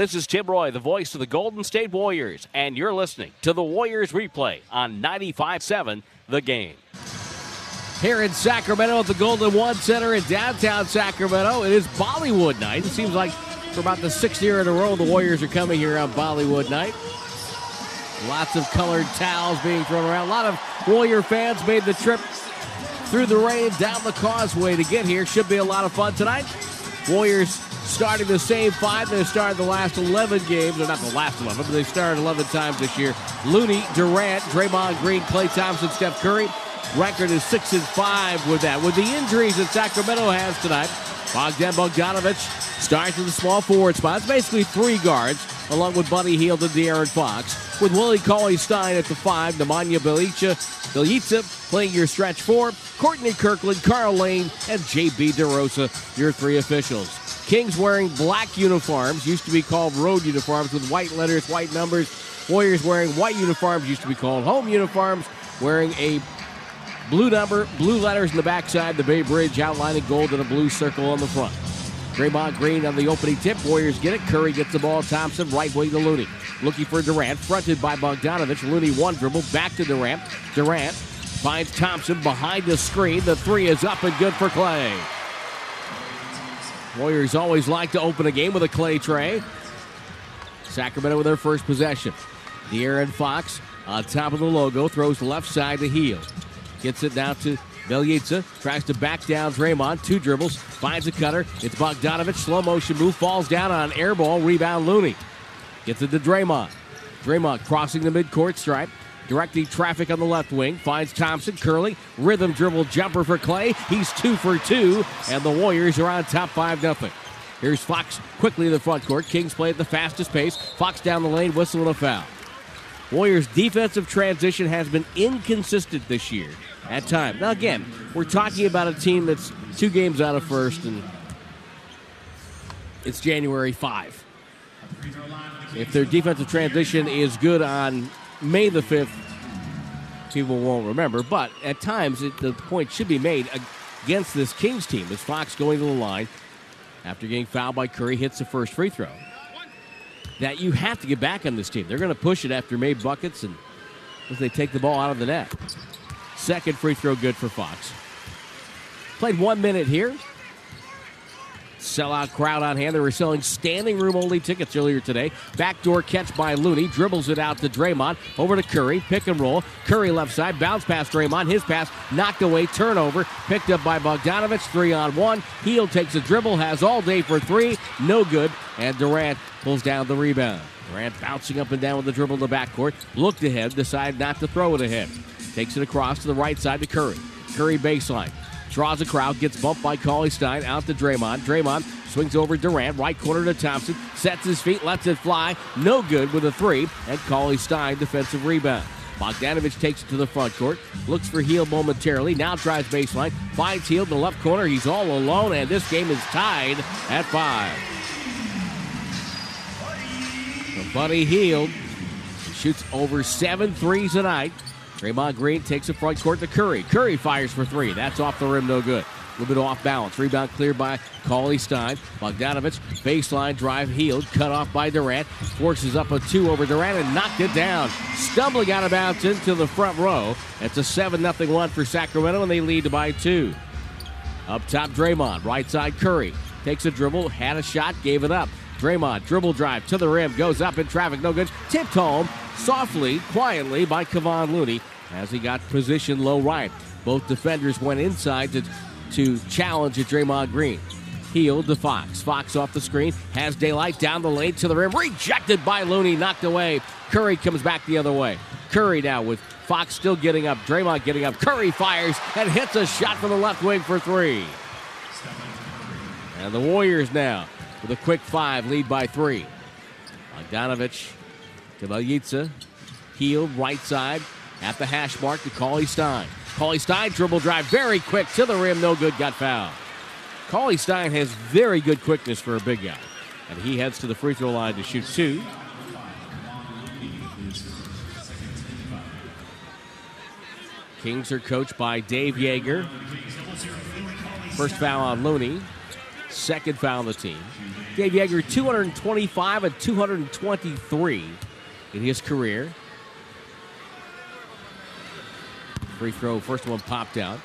This is Tim Roye, the voice of the Golden State Warriors, and you're listening to the Warriors replay on 95.7 The Game. Here in Sacramento at the Golden One Center in downtown Sacramento, it is Bollywood night. It seems like for about the sixth year in a row, the Warriors are coming here on Bollywood night. Lots of colored towels being thrown around. A lot of Warrior fans made the trip through the rain down the causeway to get here. Should be a lot of fun tonight. Warriors starting the same five they started the last 11 games, or not the last 11, but they started 11 times this year. Looney, Durant, Draymond Green, Klay Thompson, Steph Curry. Record is six and five with that. With the injuries that Sacramento has tonight, Bogdan Bogdanovic starts in the small forward spot. It's basically three guards, along with Buddy Hield and De'Aaron Fox. With Willie Cauley Stein at the five, Nemanja Bjelica, Bjelica playing your stretch four, Courtney Kirkland, Carl Lane, and JB DeRosa, your three officials. Kings wearing black uniforms, used to be called road uniforms with white letters, white numbers. Warriors wearing white uniforms, used to be called home uniforms, wearing a Blue number, blue letters in the backside, the Bay Bridge outlining gold and a blue circle on the front. Draymond Green on the opening tip. Warriors get it. Curry gets the ball. Thompson right wing to Looney. Looking for Durant. Fronted by Bogdanovich. Looney one dribble. Back to Durant. Durant finds Thompson behind the screen. The three is up and good for Klay. Warriors always like to open a game with a Klay tray. Sacramento with their first possession. De'Aaron Fox on top of the logo throws left side to Hield. Gets it down to Bjelica. Tries to back down Draymond. Two dribbles. Finds a cutter. It's Bogdanovich. Slow motion move. Falls down on an air ball. Rebound Looney. Gets it to Draymond. Draymond crossing the midcourt stripe. Directing traffic on the left wing. Finds Thompson. Curly. Rhythm dribble jumper for Klay. He's two for two. And the Warriors are on top 5 nothing. Here's Fox quickly to the front court. Kings play at the fastest pace. Fox down the lane. Whistle and a foul. Warriors' defensive transition has been inconsistent this year at times. Now, again, we're talking about a team that's two games out of first, and it's January 5. If their defensive transition is good on May the 5th, people won't remember. But at times, it, the point should be made against this Kings team as Fox going to the line after getting fouled by Curry hits the first free throw that you have to get back on this team. They're going to push it after made buckets and as they take the ball out of the net. Second free throw good for Fox. Played one minute here. Sellout crowd on hand. They were selling standing room only tickets earlier today. Backdoor catch by Looney. Dribbles it out to Draymond. Over to Curry. Pick and roll. Curry left side. Bounce past Draymond. His pass knocked away. Turnover. Picked up by Bogdanovich. Three on one. Hield takes a dribble. Has all day for three. No good. And Durant pulls down the rebound. Durant bouncing up and down with the dribble in the backcourt. Looked ahead. Decided not to throw it ahead. Takes it across to the right side to Curry. Curry baseline. Draws a crowd, gets bumped by Cauley Stein out to Draymond. Draymond swings over Durant, right corner to Thompson, sets his feet, lets it fly. No good with a three, and Cauley Stein defensive rebound. Bogdanovich takes it to the front court, looks for Hield momentarily, now drives baseline, finds Hield in the left corner. He's all alone, and this game is tied at five. So Buddy Hield shoots over seven threes tonight. Draymond Green takes the front court to Curry. Curry fires for three. That's off the rim, no good. A little bit off balance. Rebound cleared by Cauley Stein. Bogdanovic, baseline drive, Hield, cut off by Durant. Forces up a two over Durant and knocked it down. Stumbling out of bounds into the front row. It's a 7 0 one for Sacramento, and they lead by two. Up top, Draymond. Right side, Curry. Takes a dribble, had a shot, gave it up. Draymond, dribble drive to the rim, goes up in traffic, no good. Tipped home softly, quietly by Kevon Looney as he got positioned low right. Both defenders went inside to, to challenge at Draymond Green. Hield to Fox. Fox off the screen, has daylight down the lane to the rim. Rejected by Looney, knocked away. Curry comes back the other way. Curry now with Fox still getting up, Draymond getting up. Curry fires and hits a shot from the left wing for three. And the Warriors now with a quick five, lead by three. Bogdanovic Bjelica. Hield right side at the hash mark to Cauley Stein. Cauley Stein dribble drive very quick to the rim, no good, got fouled. Cauley Stein has very good quickness for a big guy. And he heads to the free throw line to shoot two. Kings are coached by Dave Joerger. First foul on Looney. Second foul on the team. Dave Joerger, 225 and 223 in his career. Free throw, first one popped out.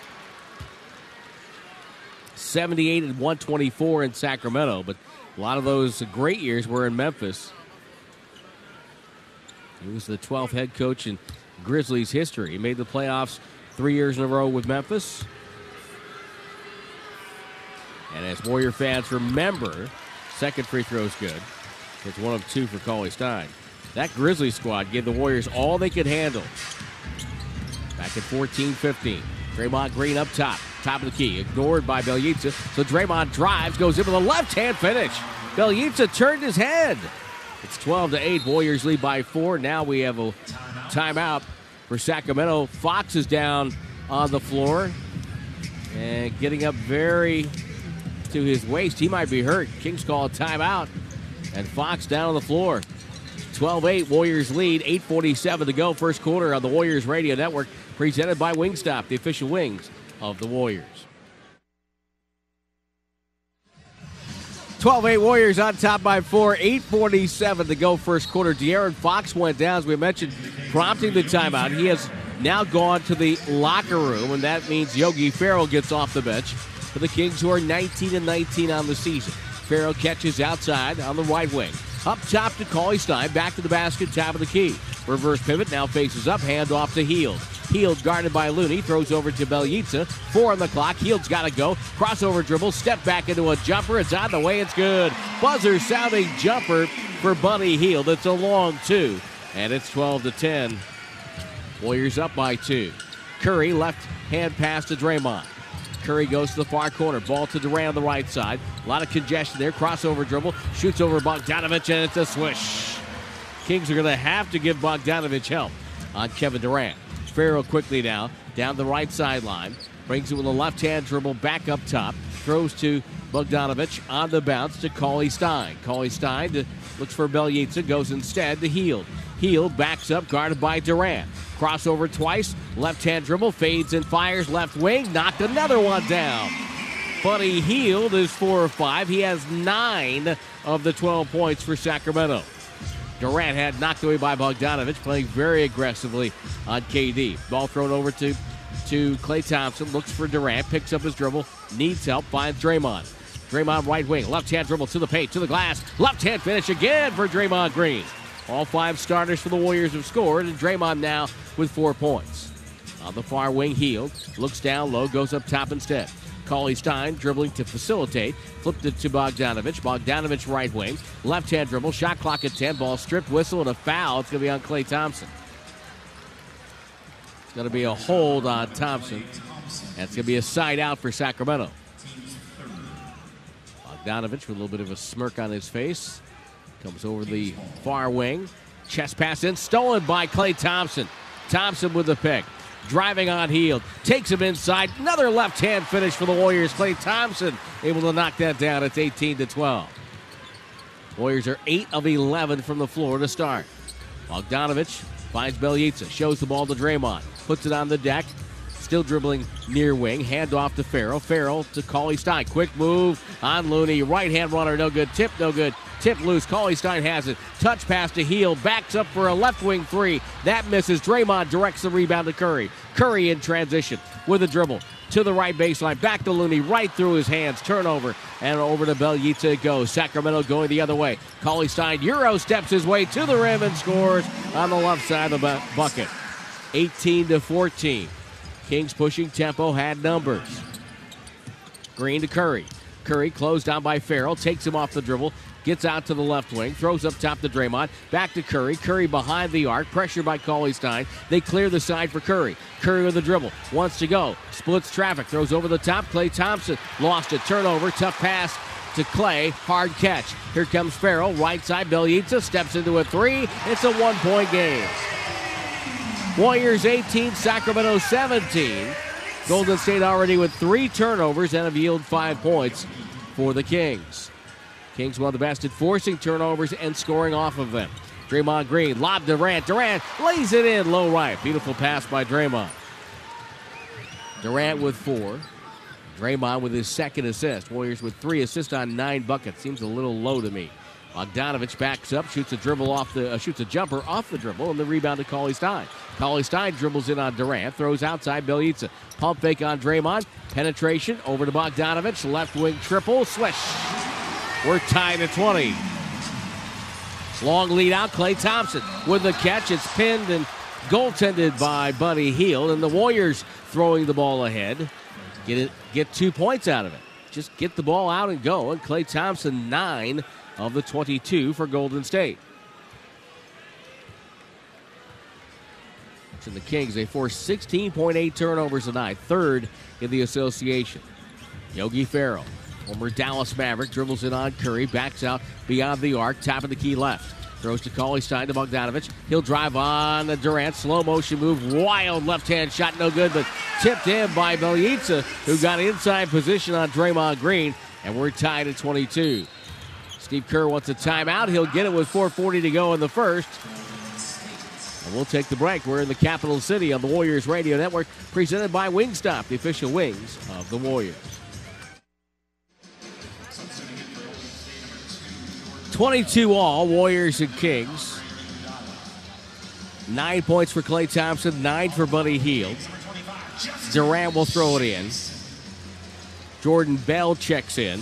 78 and 124 in Sacramento, but a lot of those great years were in Memphis. He was the 12th head coach in Grizzlies history. He made the playoffs three years in a row with Memphis. And as Warrior fans remember, second free throw is good. It's one of two for Cauley Stein. That Grizzlies squad gave the Warriors all they could handle. Back at 14 15. Draymond Green up top, top of the key, ignored by Bjelica. So Draymond drives, goes in with a left hand finish. Bjelica turned his head. It's 12 to 8. Warriors lead by four. Now we have a timeout for Sacramento. Fox is down on the floor and getting up very to his waist. He might be hurt. Kings call a timeout. And Fox down on the floor. 12 8, Warriors lead. 8.47 to go, first quarter on the Warriors Radio Network, presented by Wingstop, the official wings of the Warriors. 12 8 Warriors on top by four. 8.47 to go, first quarter. De'Aaron Fox went down, as we mentioned, prompting the timeout. He has now gone to the locker room, and that means Yogi Ferrell gets off the bench for the Kings, who are 19 and 19 on the season. Ferrell catches outside on the right wing. Up top to Cauley Stein. Back to the basket, top of the key. Reverse pivot now faces up. Hand off to Hield. Hield guarded by Looney. Throws over to Bjelica. Four on the clock. Hield's got to go. Crossover dribble. Step back into a jumper. It's on the way. It's good. Buzzer sounding jumper for Buddy Hield. It's a long two. And it's 12 to 10. Warriors up by two. Curry left hand pass to Draymond. Curry goes to the far corner. Ball to Durant on the right side. A lot of congestion there. Crossover dribble. Shoots over Bogdanovich, and it's a swish. Kings are going to have to give Bogdanovich help on Kevin Durant. Ferrell quickly now down the right sideline. Brings it with a left hand dribble back up top. Throws to Bogdanovich on the bounce to Cauley Stein. Cauley Stein to, looks for Bjelica. Goes instead to Hield. Hield backs up, guarded by Durant. Crossover twice. Left hand dribble. Fades and fires left wing. Knocked another one down. Buddy Hield is four or five. He has nine of the 12 points for Sacramento. Durant had knocked away by Bogdanovich, playing very aggressively on KD. Ball thrown over to, to Klay Thompson. Looks for Durant. Picks up his dribble. Needs help. Finds Draymond. Draymond right wing. Left hand dribble to the paint, to the glass. Left hand finish again for Draymond Green. All five starters for the Warriors have scored, and Draymond now with four points. On the far wing, Hield looks down low, goes up top instead. Cauley Stein dribbling to facilitate. Flipped it to Bogdanovich. Bogdanovich right wing. Left hand dribble. Shot clock at 10. Ball stripped. Whistle and a foul. It's going to be on Klay Thompson. It's going to be a hold on Thompson. That's going to be a side out for Sacramento. Bogdanovich with a little bit of a smirk on his face. Comes over the far wing. Chest pass in. Stolen by Klay Thompson. Thompson with the pick driving on Hield. Takes him inside. Another left hand finish for the Warriors. Klay Thompson able to knock that down. It's 18 to 12. Warriors are 8 of 11 from the floor to start. Bogdanovich finds Bjelica. Shows the ball to Draymond. Puts it on the deck. Still dribbling near wing. Hand off to Ferrell. Ferrell to Cauley Stein. Quick move on Looney. Right hand runner. No good. Tip. No good. Tip loose. Cauley Stein has it. Touch pass to Hield. Backs up for a left wing three. That misses. Draymond directs the rebound to Curry. Curry in transition with a dribble to the right baseline. Back to Looney. Right through his hands. Turnover. And over to Bjelica it goes. Sacramento going the other way. Cauley Stein Euro steps his way to the rim and scores on the left side of the bucket. 18 to 14. Kings pushing tempo, had numbers. Green to Curry. Curry closed down by Ferrell, takes him off the dribble, gets out to the left wing, throws up top to Draymond, back to Curry. Curry behind the arc, pressure by Cauley Stein. They clear the side for Curry. Curry with the dribble, wants to go, splits traffic, throws over the top. Klay Thompson lost a turnover, tough pass to Klay. hard catch. Here comes Ferrell, right side. Bjelica steps into a three. It's a one point game. Warriors 18, Sacramento 17. Golden State already with three turnovers and have yielded five points for the Kings. Kings one of the best at forcing turnovers and scoring off of them. Draymond Green, lob Durant. Durant lays it in low right. Beautiful pass by Draymond. Durant with four. Draymond with his second assist. Warriors with three assists on nine buckets. Seems a little low to me. Bogdanovich backs up, shoots a dribble off the, uh, shoots a jumper off the dribble, and the rebound to Cauley Stein. Cauley Stein dribbles in on Durant, throws outside Bjelica. Pump fake on Draymond, penetration over to Bogdanovich, left wing triple, swish. We're tied at 20. Long lead out, Klay Thompson with the catch. It's pinned and goaltended by Buddy Hield, and the Warriors throwing the ball ahead. Get it, get two points out of it. Just get the ball out and go. And Klay Thompson nine of the 22 for Golden State. And the Kings, they forced 16.8 turnovers tonight, third in the association. Yogi Ferrell, former Dallas Maverick, dribbles in on Curry, backs out beyond the arc, top of the key left. Throws to Cauley Stein to Bogdanovich. He'll drive on the Durant. Slow motion move. Wild left hand shot. No good, but tipped in by Bjelica, who got inside position on Draymond Green. And we're tied at 22. Steve Kerr wants a timeout. He'll get it with 4.40 to go in the first. And we'll take the break. We're in the capital city on the Warriors Radio Network, presented by Wingstop, the official wings of the Warriors. 22 all, Warriors and Kings. Nine points for Klay Thompson, nine for Buddy Hield. Durant will throw it in. Jordan Bell checks in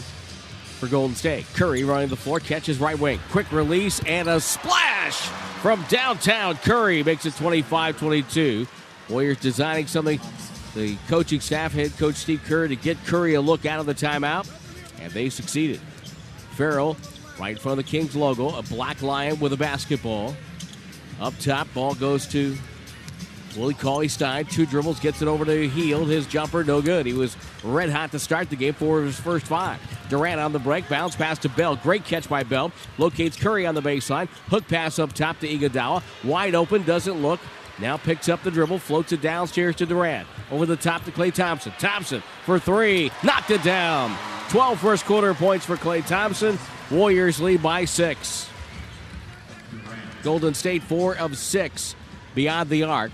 for Golden State. Curry running the floor, catches right wing. Quick release and a splash from downtown. Curry makes it 25 22. Warriors designing something. The coaching staff, head coach Steve Kerr, to get Curry a look out of the timeout, and they succeeded. Ferrell, right in front of the Kings logo, a black lion with a basketball. Up top, ball goes to Willie Cauley Stein. Two dribbles, gets it over to Hield. His jumper, no good. He was red hot to start the game, for his first five. Durant on the break, bounce pass to Bell. Great catch by Bell. Locates Curry on the baseline. Hook pass up top to Iguodala. Wide open, doesn't look. Now picks up the dribble, floats it downstairs to Durant. Over the top to Klay Thompson. Thompson for three, knocked it down. 12 first quarter points for Klay Thompson. Warriors lead by six. Golden State four of six beyond the arc.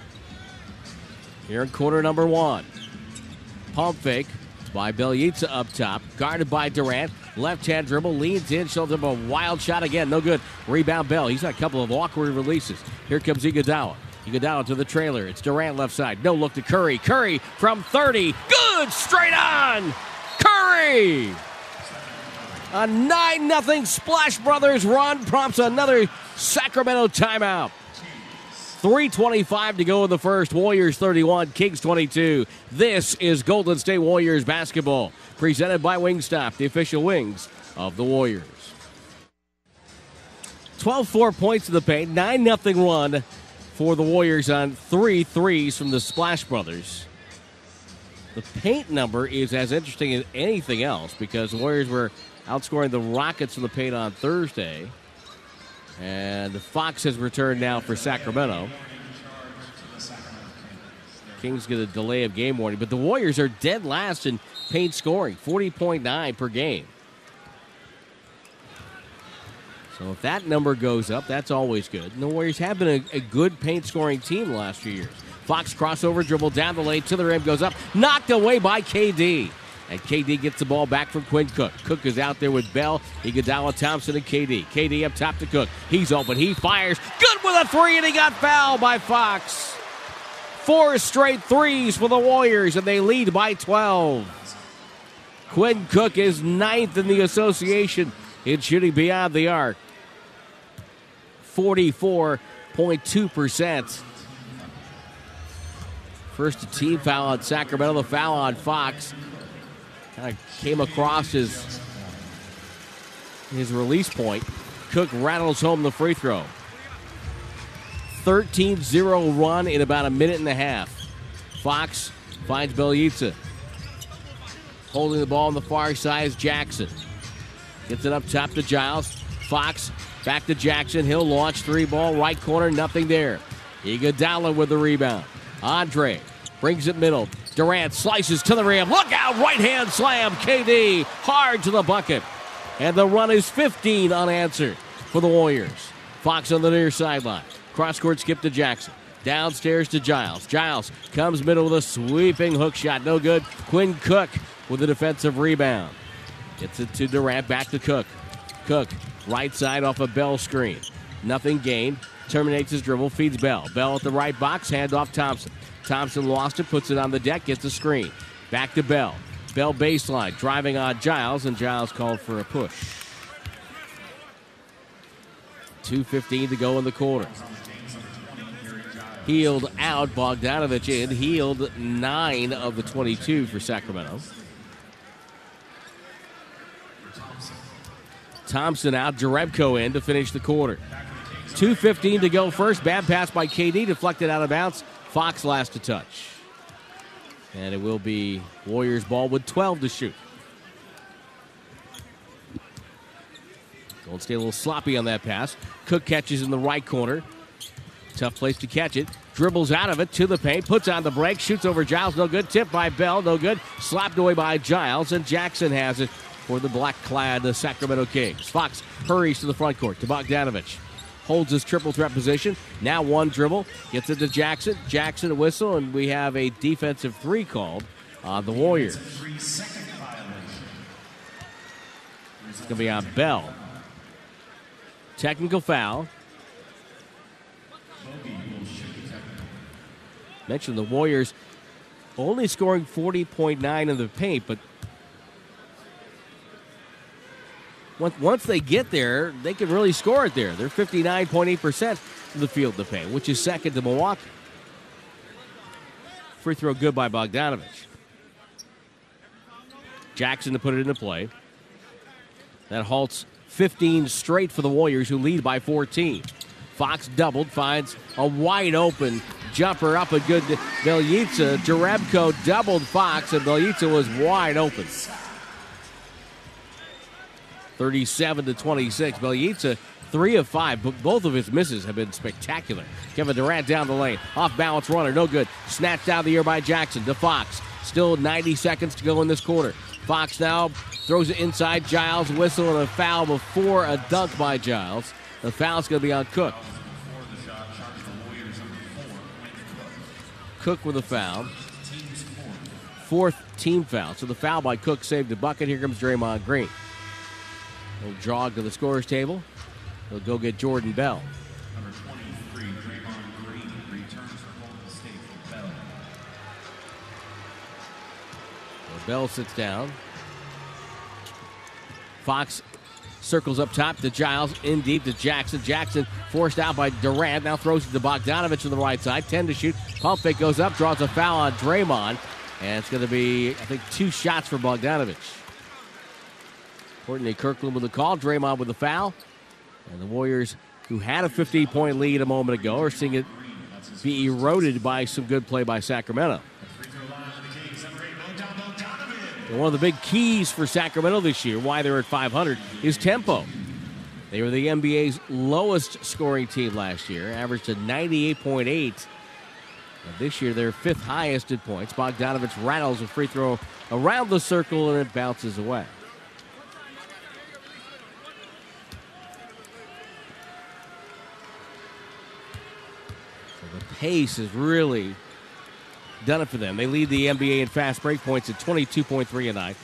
Here in quarter number one. Pump fake by Bjelica up top. Guarded by Durant. Left hand dribble. Leans in. Shows him a wild shot again. No good. Rebound Bell. He's got a couple of awkward releases. Here comes Iguodala. Iguodala to the trailer. It's Durant left side. No look to Curry. Curry from 30. Good. Straight on. Curry. A 9 0 Splash Brothers run prompts another Sacramento timeout. 3.25 to go in the first. Warriors 31, Kings 22. This is Golden State Warriors basketball, presented by Wingstop, the official wings of the Warriors. 12 4 points in the paint, 9 0 run for the Warriors on three threes from the Splash Brothers. The paint number is as interesting as anything else because the Warriors were outscoring the Rockets in the paint on Thursday. And the Fox has returned now for Sacramento. Kings get a delay of game warning, but the Warriors are dead last in paint scoring, 40.9 per game. So if that number goes up, that's always good. And the Warriors have been a, a good paint scoring team the last few years. Fox crossover dribble down the lane to the rim, goes up, knocked away by KD. And KD gets the ball back from Quinn Cook. Cook is out there with Bell, Iguodala, Thompson, and KD. KD up top to Cook. He's open. He fires. Good with a three, and he got fouled by Fox. Four straight threes for the Warriors, and they lead by 12. Quinn Cook is ninth in the association in shooting beyond the arc. 44.2%. First team foul on Sacramento, the foul on Fox. Kind of came across his his release point. Cook rattles home the free throw. 13-0 run in about a minute and a half. Fox finds Bjelica. Holding the ball on the far side is Jackson. Gets it up top to Giles. Fox back to Jackson. He'll launch three ball right corner. Nothing there. Iguodala with the rebound. Andre brings it middle. Durant slices to the rim. Look out! Right hand slam. KD hard to the bucket. And the run is 15 unanswered for the Warriors. Fox on the near sideline. Cross court skip to Jackson. Downstairs to Giles. Giles comes middle with a sweeping hook shot. No good. Quinn Cook with a defensive rebound. Gets it to Durant, back to Cook. Cook, right side off a Bell screen. Nothing gained. Terminates his dribble, feeds Bell. Bell at the right box, hand off Thompson. Thompson lost it, puts it on the deck, gets a screen. Back to Bell. Bell baseline, driving on Giles, and Giles called for a push. 2.15 to go in the quarter. Hield out, Bogdanovich in. Hield 9 of the 22 for Sacramento. Thompson out, Jerebko in to finish the quarter. 2.15 to go first. Bad pass by KD, deflected out of bounds. Fox last to touch. And it will be Warriors ball with 12 to shoot. Golden State a little sloppy on that pass. Cook catches in the right corner. Tough place to catch it. Dribbles out of it to the paint, puts on the break, shoots over Giles, no good. Tip by Bell, no good. Slapped away by Giles, and Jackson has it for the black clad Sacramento Kings. Fox hurries to the front court to Bogdanovich. Holds his triple threat position. Now one dribble. Gets it to Jackson. Jackson a whistle, and we have a defensive three called on the Warriors. It's going to be on Bell. Technical foul. Mentioned the Warriors only scoring 40.9 in the paint, but once they get there, they can really score it there. They're 59.8% of the field to pay, which is second to Milwaukee. Free throw good by Bogdanovich. Jackson to put it into play. That halts 15 straight for the Warriors, who lead by 14. Fox doubled, finds a wide open jumper up a good Bjelica. Jerebko doubled Fox, and Bjelica was wide open. 37 to 26. Bjelica, three of five, but both of his misses have been spectacular. Kevin Durant down the lane. Off balance runner, no good. Snatched out of the air by Jackson to Fox. Still 90 seconds to go in this quarter. Fox now throws it inside. Giles whistle and a foul before a dunk by Giles. The foul's going to be on Cook. Cook with a foul. Fourth team foul. So the foul by Cook saved the bucket. Here comes Draymond Green. He'll jog to the scorer's table. He'll go get Jordan Bell. Number 23, Draymond Green returns for Golden State for Bell. Bell sits down. Fox circles up top to Giles, in deep to Jackson. Jackson forced out by Durant. Now throws it to Bogdanovich on the right side. 10 to shoot. Pump fake goes up, draws a foul on Draymond. And it's going to be, I think, two shots for Bogdanovich. Courtney Kirkland with the call. Draymond with the foul. And the Warriors, who had a 15 point lead a moment ago, are seeing it be eroded by some good play by Sacramento. And one of the big keys for Sacramento this year, why they're at 500, is tempo. They were the NBA's lowest scoring team last year, averaged a 98.8. this year, they're fifth highest in points. Bogdanovich rattles a free throw around the circle and it bounces away. Pace has really done it for them. They lead the NBA in fast break points at 22.3 a night.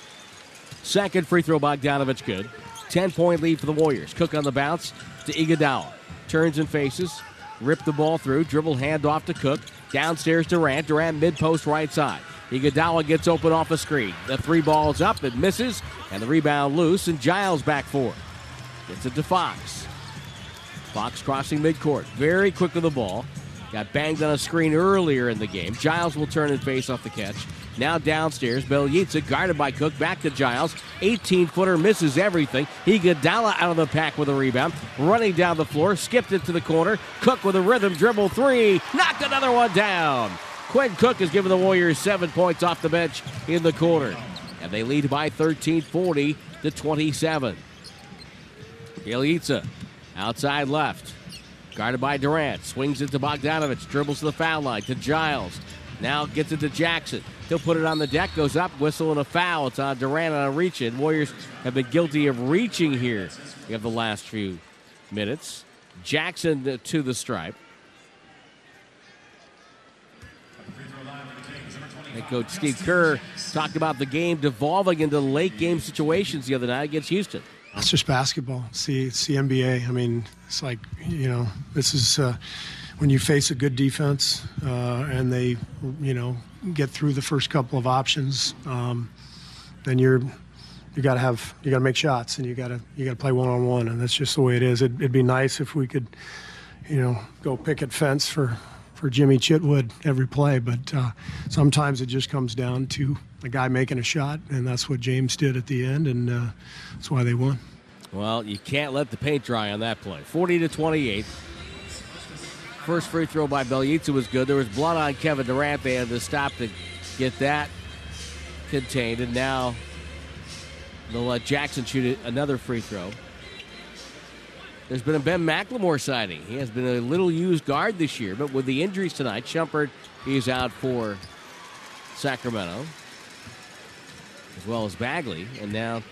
Second free throw, Bogdanovich good. 10 point lead for the Warriors. Cook on the bounce to Iguodala. Turns and faces. Rip the ball through. Dribble hand off to Cook. Downstairs Durant. Durant mid post right side. Iguodala gets open off a screen. The three balls up. It misses. And the rebound loose. And Giles back for it. Gets it to Fox. Fox crossing midcourt. Very quick to the ball. Got banged on a screen earlier in the game. Giles will turn and face off the catch. Now downstairs, Bjelica guarded by Cook. Back to Giles. 18 footer misses everything. Iguodala out of the pack with a rebound. Running down the floor, skipped it to the corner. Cook with a rhythm dribble three. Knocked another one down. Quinn Cook has given the Warriors seven points off the bench in the quarter. And they lead by 13 40 to 27. Bjelica outside left. Guarded by Durant. Swings it to Bogdanovich. Dribbles to the foul line to Giles. Now gets it to Jackson. He'll put it on the deck. Goes up. Whistle and a foul. It's on Durant on a reach in. Warriors have been guilty of reaching here. We have the last few minutes. Jackson to the stripe. Head coach Steve Kerr talked about the game devolving into late game situations the other night against Houston. It's just basketball. See, it's the NBA. I mean, it's like you know, this is uh, when you face a good defense uh, and they, you know, get through the first couple of options. Um, then you're you got to have you got to make shots and you got to you got to play one on one, and that's just the way it is. It, it'd be nice if we could, you know, go picket fence for for Jimmy Chitwood every play, but uh, sometimes it just comes down to a guy making a shot, and that's what James did at the end, and uh, that's why they won. Well, you can't let the paint dry on that play. 40 to 28. First free throw by Bjelica was good. There was blood on Kevin Durant. They had to stop to get that contained, and now they'll let Jackson shoot another free throw. There's been a Ben McLemore sighting. He has been a little used guard this year, but with the injuries tonight, Shumpert is out for Sacramento, as well as Bagley. And now,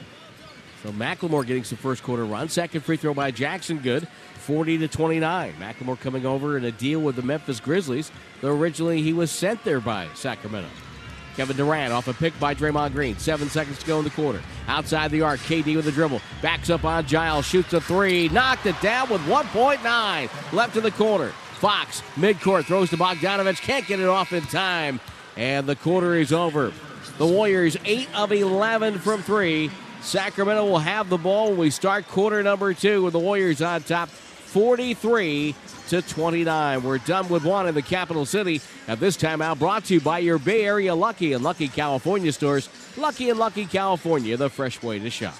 so McLemore getting some first quarter run. Second free throw by Jackson, good. 40 to 29. McLemore coming over in a deal with the Memphis Grizzlies, though originally he was sent there by Sacramento. Kevin Durant off a pick by Draymond Green. Seven seconds to go in the quarter. Outside the arc, KD with the dribble. Backs up on Giles, shoots a three. Knocked it down with 1.9 left in the corner. Fox, midcourt, throws to Bogdanovich. Can't get it off in time. And the quarter is over. The Warriors, 8 of 11 from three. Sacramento will have the ball when we start quarter number two with the Warriors on top 43 to 29. We're done with one in the capital city. At this time out brought to you by your Bay Area Lucky and Lucky California stores. Lucky and Lucky California, the fresh way to shop.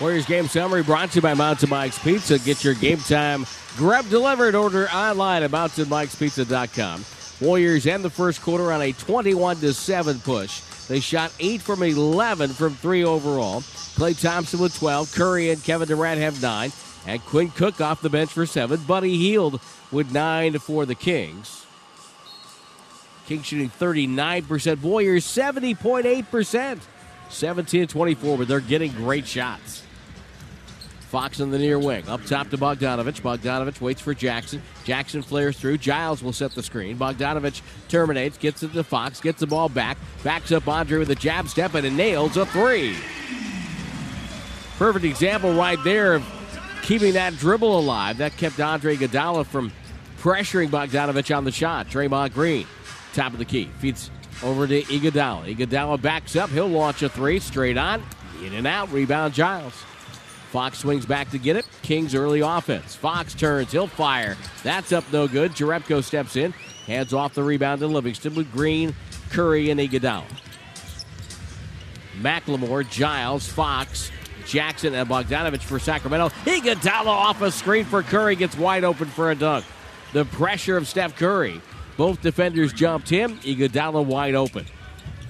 Warriors game summary brought to you by Mountain Mike's Pizza. Get your game time grub delivered. Order online at mountainmikespizza.com. Warriors end the first quarter on a 21 to 7 push. They shot 8 from 11 from 3 overall. Klay Thompson with 12. Curry and Kevin Durant have 9. And Quinn Cook off the bench for seven. Buddy Hield with nine for the Kings. Kings shooting 39%. Warriors 70.8%. 17 24, but they're getting great shots. Fox in the near wing. Up top to Bogdanovich. Bogdanovich waits for Jackson. Jackson flares through. Giles will set the screen. Bogdanovich terminates, gets it to Fox, gets the ball back, backs up Andre with a jab step, and nails a three. Perfect example right there of keeping that dribble alive. That kept Andre Iguodala from pressuring Bogdanovich on the shot. Draymond Green, top of the key, feeds over to Iguodala. Iguodala backs up. He'll launch a three straight on. In and out. Rebound Giles. Fox swings back to get it. Kings early offense. Fox turns. He'll fire. That's up no good. Jerebko steps in. Hands off the rebound to Livingston with Green, Curry, and Iguodala. McLemore, Giles, Fox, Jackson and Bogdanovich for Sacramento. Iguodala off a screen for Curry gets wide open for a dunk. The pressure of Steph Curry. Both defenders jumped him. Iguodala wide open.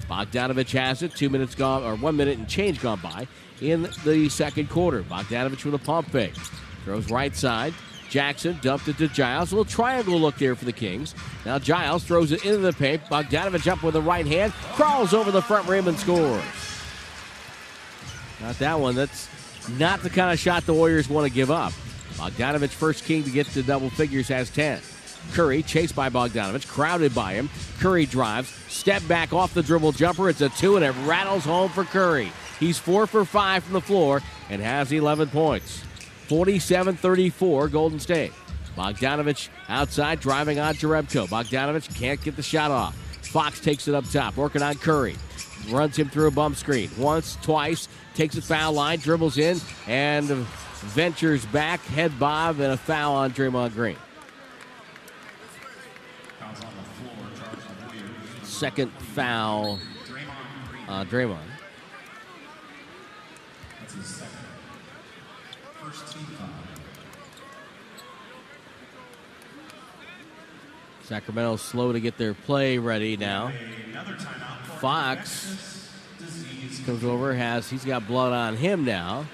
Bogdanovich has it. Two minutes gone, or one minute and change gone by in the second quarter. Bogdanovich with a pump fake. Throws right side. Jackson dumped it to Giles. A little triangle look there for the Kings. Now Giles throws it into the paint. Bogdanovich up with the right hand. Crawls over the front rim and scores. Not that one. That's not the kind of shot the Warriors want to give up. Bogdanovich, first king to get to double figures, has 10. Curry, chased by Bogdanovich, crowded by him. Curry drives, step back off the dribble jumper. It's a two, and it rattles home for Curry. He's four for five from the floor and has 11 points. 47 34, Golden State. Bogdanovich outside, driving on Jerebko. Bogdanovich can't get the shot off. Fox takes it up top, working on Curry. Runs him through a bump screen. Once, twice, takes a foul line, dribbles in, and ventures back, head bob, and a foul on Draymond Green. Second foul on Draymond. Sacramento slow to get their play ready now. Fox comes over, has he's got blood on him now.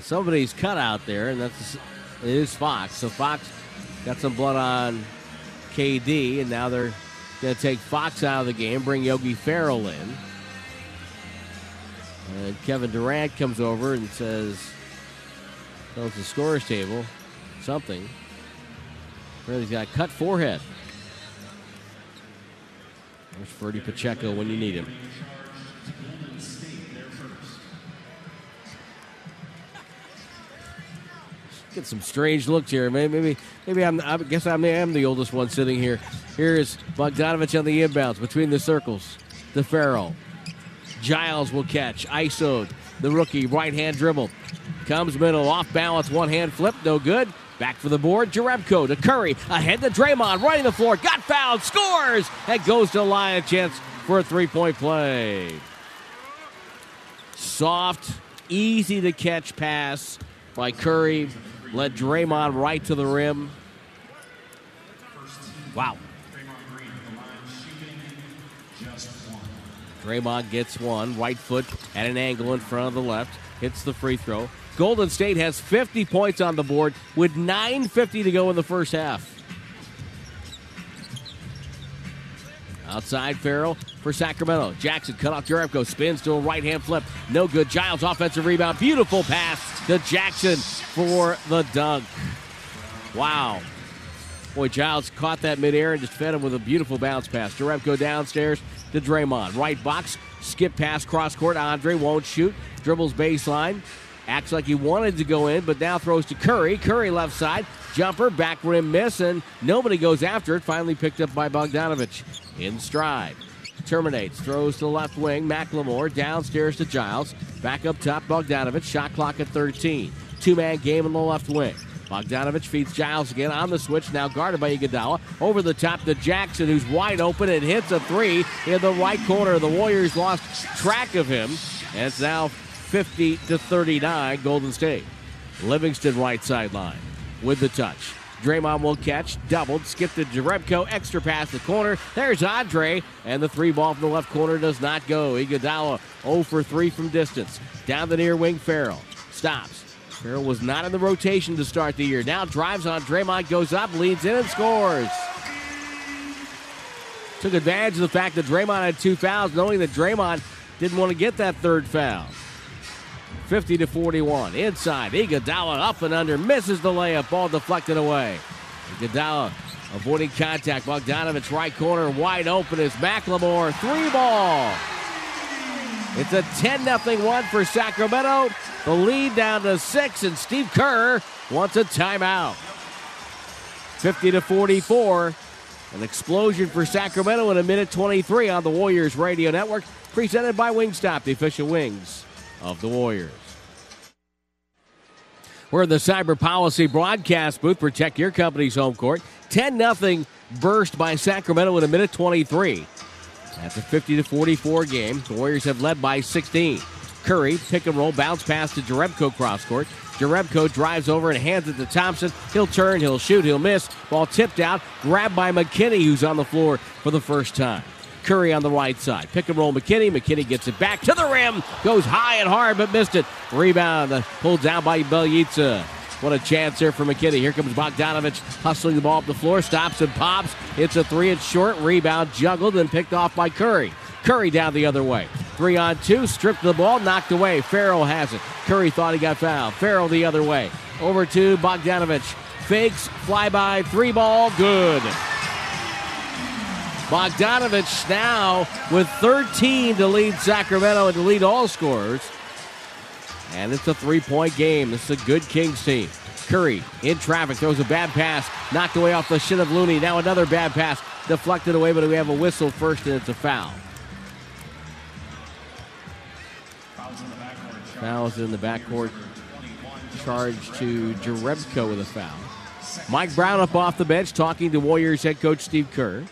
Somebody's cut out there, and that's it is Fox. So Fox got some blood on KD, and now they're going to take Fox out of the game, bring Yogi Ferrell in. And Kevin Durant comes over and says, tells the scorer's table something. He's got cut forehead. There's Ferdy Pacheco when you need him. Get some strange looks here. Maybe, maybe, maybe I'm. I guess I am the oldest one sitting here. Here's Bogdanovich on the inbounds between the circles. The Ferrell. Giles will catch. ISO. The rookie right hand dribble. Comes middle off balance. One hand flip. No good. Back for the board. Jerebko to Curry. Ahead to Draymond. Running the floor. Got fouled. Scores. And goes to line. chance for a three point play. Soft, easy to catch pass by Curry. Led Draymond right to the rim. Wow. Draymond gets one. Right foot at an angle in front of the left. Hits the free throw. Golden State has 50 points on the board with 9.50 to go in the first half. Outside Ferrell for Sacramento. Jackson cut off Jerebko. Spins to a right hand flip. No good. Giles offensive rebound. Beautiful pass to Jackson for the dunk. Wow. Boy, Giles caught that midair and just fed him with a beautiful bounce pass. Jerebko downstairs to Draymond. Right box. Skip pass cross court. Andre won't shoot. Dribbles baseline. Acts like he wanted to go in, but now throws to Curry. Curry left side. Jumper, back rim miss, and nobody goes after it. Finally picked up by Bogdanovich in stride. Terminates, throws to the left wing. McLemore downstairs to Giles. Back up top, Bogdanovich. Shot clock at 13. Two man game in the left wing. Bogdanovich feeds Giles again on the switch, now guarded by Iguodala. Over the top to Jackson, who's wide open and hits a three in the right corner. The Warriors lost track of him, and it's now 50 to 39, Golden State. Livingston right sideline with the touch. Draymond will catch, doubled, skip to Jerebko, extra pass the corner. There's Andre, and the three ball from the left corner does not go. Iguodala 0 for 3 from distance. Down the near wing, Ferrell stops. Ferrell was not in the rotation to start the year. Now drives on Draymond, goes up, leads in, and scores. Took advantage of the fact that Draymond had two fouls, knowing that Draymond didn't want to get that third foul. 50 to 41. Inside, Iguodala up and under, misses the layup, ball deflected away. Iguodala avoiding contact. Bogdanovich right corner, wide open is McLemore. Three ball. It's a 10 0 one for Sacramento. The lead down to six, and Steve Kerr wants a timeout. 50 to 44. An explosion for Sacramento in a minute 23 on the Warriors Radio Network, presented by Wingstop, the official wings of the Warriors. We're in the Cyber Policy broadcast booth. Protect your company's home court. 10 0 burst by Sacramento in a minute 23. That's a 50 to 44 game. The Warriors have led by 16. Curry, pick and roll, bounce pass to Jerebko cross court. Jerebko drives over and hands it to Thompson. He'll turn, he'll shoot, he'll miss. Ball tipped out, grabbed by McKinney, who's on the floor for the first time. Curry on the right side. Pick and roll McKinney. McKinney gets it back to the rim. Goes high and hard, but missed it. Rebound uh, pulled down by Bjelica. What a chance there for McKinney. Here comes Bogdanovich hustling the ball up the floor. Stops and pops. It's a three. It's short. Rebound juggled and picked off by Curry. Curry down the other way. Three on two. Stripped the ball. Knocked away. Ferrell has it. Curry thought he got fouled. Ferrell the other way. Over to Bogdanovich. Fakes. Flyby. Three ball. Good. Bogdanovich now with 13 to lead Sacramento and to lead all scorers. And it's a three point game. This is a good Kings team. Curry in traffic throws a bad pass, knocked away off the shin of Looney. Now another bad pass, deflected away, but we have a whistle first, and it's a foul. Fouls in the backcourt. Charge to Jerebko with a foul. Mike Brown up off the bench talking to Warriors head coach Steve Kerr.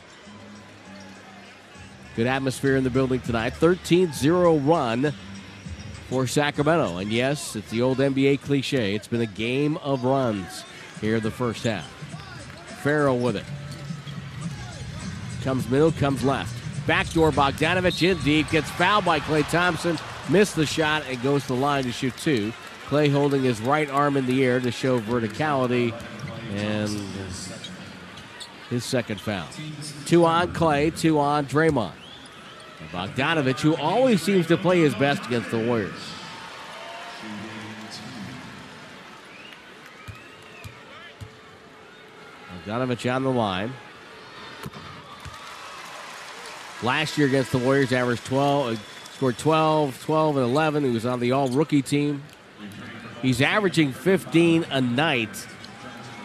Good atmosphere in the building tonight. 13 0 run for Sacramento. And yes, it's the old NBA cliche. It's been a game of runs here the first half. Ferrell with it. Comes middle, comes left. Backdoor Bogdanovich in deep. Gets fouled by Klay Thompson. Missed the shot and goes to the line to shoot two. Klay holding his right arm in the air to show verticality. And his second foul. Two on Klay, two on Draymond. Bogdanovich, who always seems to play his best against the Warriors. Bogdanovich on the line. Last year against the Warriors, averaged 12, uh, scored 12, 12, and 11. He was on the all rookie team. He's averaging 15 a night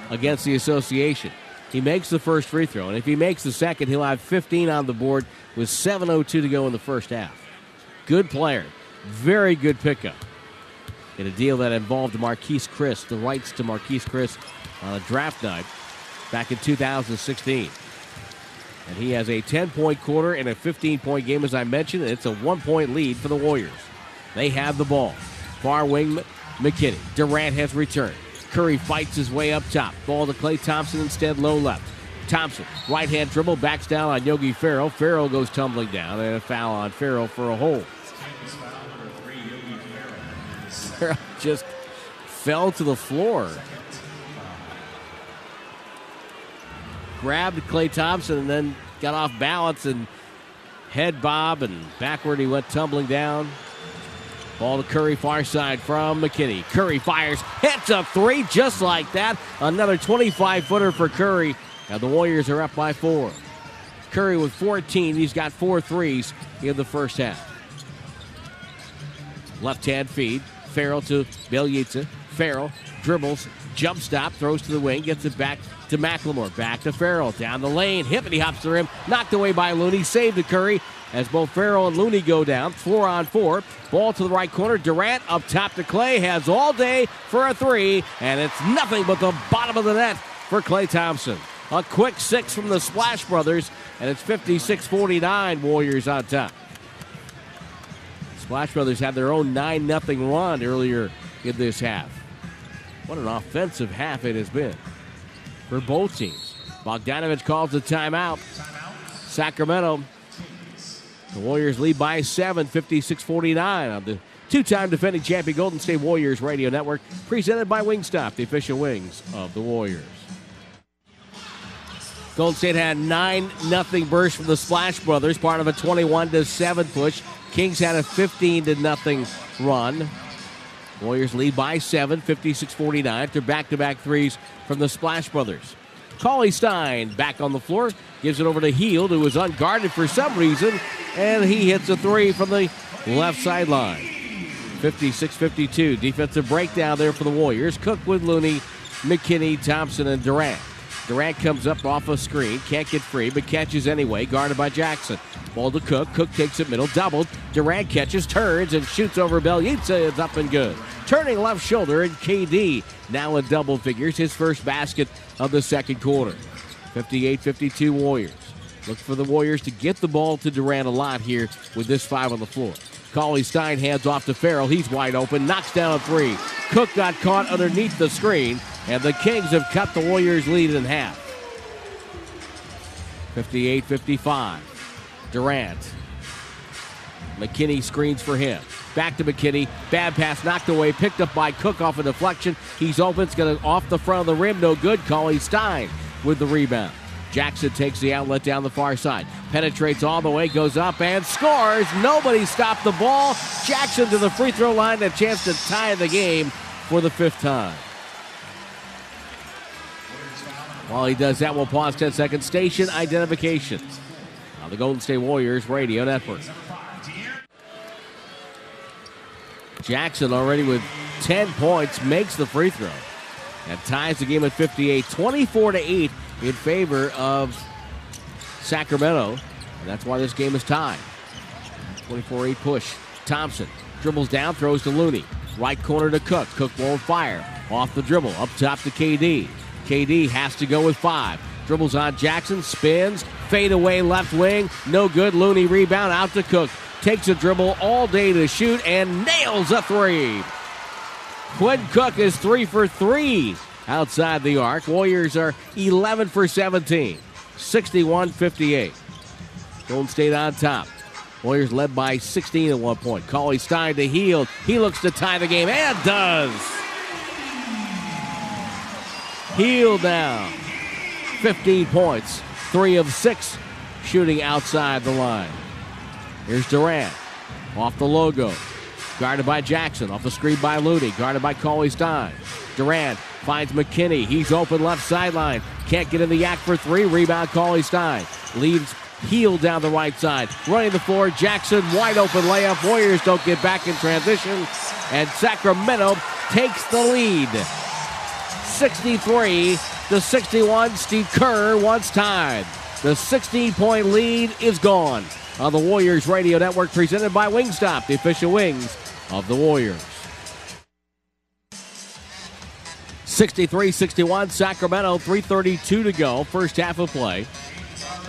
against the association. He makes the first free throw, and if he makes the second, he'll have 15 on the board with 7.02 to go in the first half. Good player. Very good pickup. In a deal that involved Marquese Chriss, the rights to Marquese Chriss on a draft night back in 2016. And he has a 10 point quarter and a 15 point game, as I mentioned, and it's a one point lead for the Warriors. They have the ball. Far wing McKinnie. Durant has returned. Curry fights his way up top. Ball to Klay Thompson instead, low left. Thompson, right hand dribble, backs down on Yogi Ferrell. Ferrell goes tumbling down, and a foul on Ferrell for a hold. Ferrell just fell to the floor. Grabbed Klay Thompson and then got off balance and head bob and backward he went tumbling down. Ball to Curry, far side from McKinnie. Curry fires, hits a three just like that. Another 25 footer for Curry. Now the Warriors are up by four. Curry with 14. He's got four threes in the first half. Left hand feed. Ferrell to Bjelica. Ferrell dribbles, jump stop, throws to the wing, gets it back to McLemore. Back to Ferrell. Down the lane. Hippity hops the rim. Knocked away by Looney. Saved to Curry as both Ferrell and Looney go down. Four on four. Ball to the right corner. Durant up top to Klay. Has all day for a three. And it's nothing but the bottom of the net for Klay Thompson. A quick six from the Splash Brothers. And it's 56 49 Warriors on top. Splash Brothers had their own 9 0 run earlier in this half. What an offensive half it has been for both teams. Bogdanovich calls the timeout. Sacramento, the Warriors lead by 7, 56 49 on the two time defending champion Golden State Warriors Radio Network, presented by Wingstop, the official wings of the Warriors. Golden State had 9 0 burst from the Splash Brothers, part of a 21 7 push. Kings had a 15 0 run. Warriors lead by 7, 56 49 after back to back threes from the Splash Brothers. Cauley Stein back on the floor, gives it over to Hield, who was unguarded for some reason, and he hits a three from the left sideline. 56 52. Defensive breakdown there for the Warriors. Cook with Looney, McKinnie, Thompson, and Durant. Durant comes up off a screen, can't get free, but catches anyway, guarded by Jackson. Ball to Cook. Cook takes it middle, doubled. Durant catches, turns, and shoots over Bjelica. It's up and good. Turning left shoulder, and KD now in double figures, his first basket of the second quarter. 58 52 Warriors. Look for the Warriors to get the ball to Durant a lot here with this five on the floor. Cauley Stein hands off to Ferrell. He's wide open, knocks down a three. Cook got caught underneath the screen, and the Kings have cut the Warriors' lead in half. 58 55. Durant. McKinnie screens for him. Back to McKinnie. Bad pass knocked away, picked up by Cook off a deflection. He's open. It's going to off the front of the rim. No good. Cauley Stein with the rebound. Jackson takes the outlet down the far side. Penetrates all the way, goes up and scores. Nobody stopped the ball. Jackson to the free throw line. A chance to tie the game for the fifth time. While he does that, we'll pause 10 seconds. Station identification on the Golden State Warriors Radio Network. Jackson already with 10 points makes the free throw and ties the game at 58, 24 to 8 in favor of Sacramento. And that's why this game is tied. 24 8 push. Thompson dribbles down, throws to Looney. Right corner to Cook. Cook won't fire. Off the dribble. Up top to KD. KD has to go with five. Dribbles on Jackson. Spins. Fade away left wing. No good. Looney rebound out to Cook. Takes a dribble all day to shoot and nails a three. Quinn Cook is three for three outside the arc. Warriors are 11 for 17, 61 58. Golden State on top. Warriors led by 16 at one point. Cauley Stein to Hield. He looks to tie the game and does. Hield down. 15 points, three of six shooting outside the line. Here's Durant off the logo. Guarded by Jackson. Off the screen by Looney. Guarded by Cauley Stein. Durant finds McKinnie. He's open left sideline. Can't get in the act for three. Rebound Cauley Stein. Leads Hield down the right side. Running the floor. Jackson wide open layup. Warriors don't get back in transition. And Sacramento takes the lead. 63 to 61. Steve Kerr once tied. The 16 point lead is gone on the Warriors Radio Network presented by Wingstop, the official wings of the Warriors. 63 61, Sacramento, 332 to go. First half of play.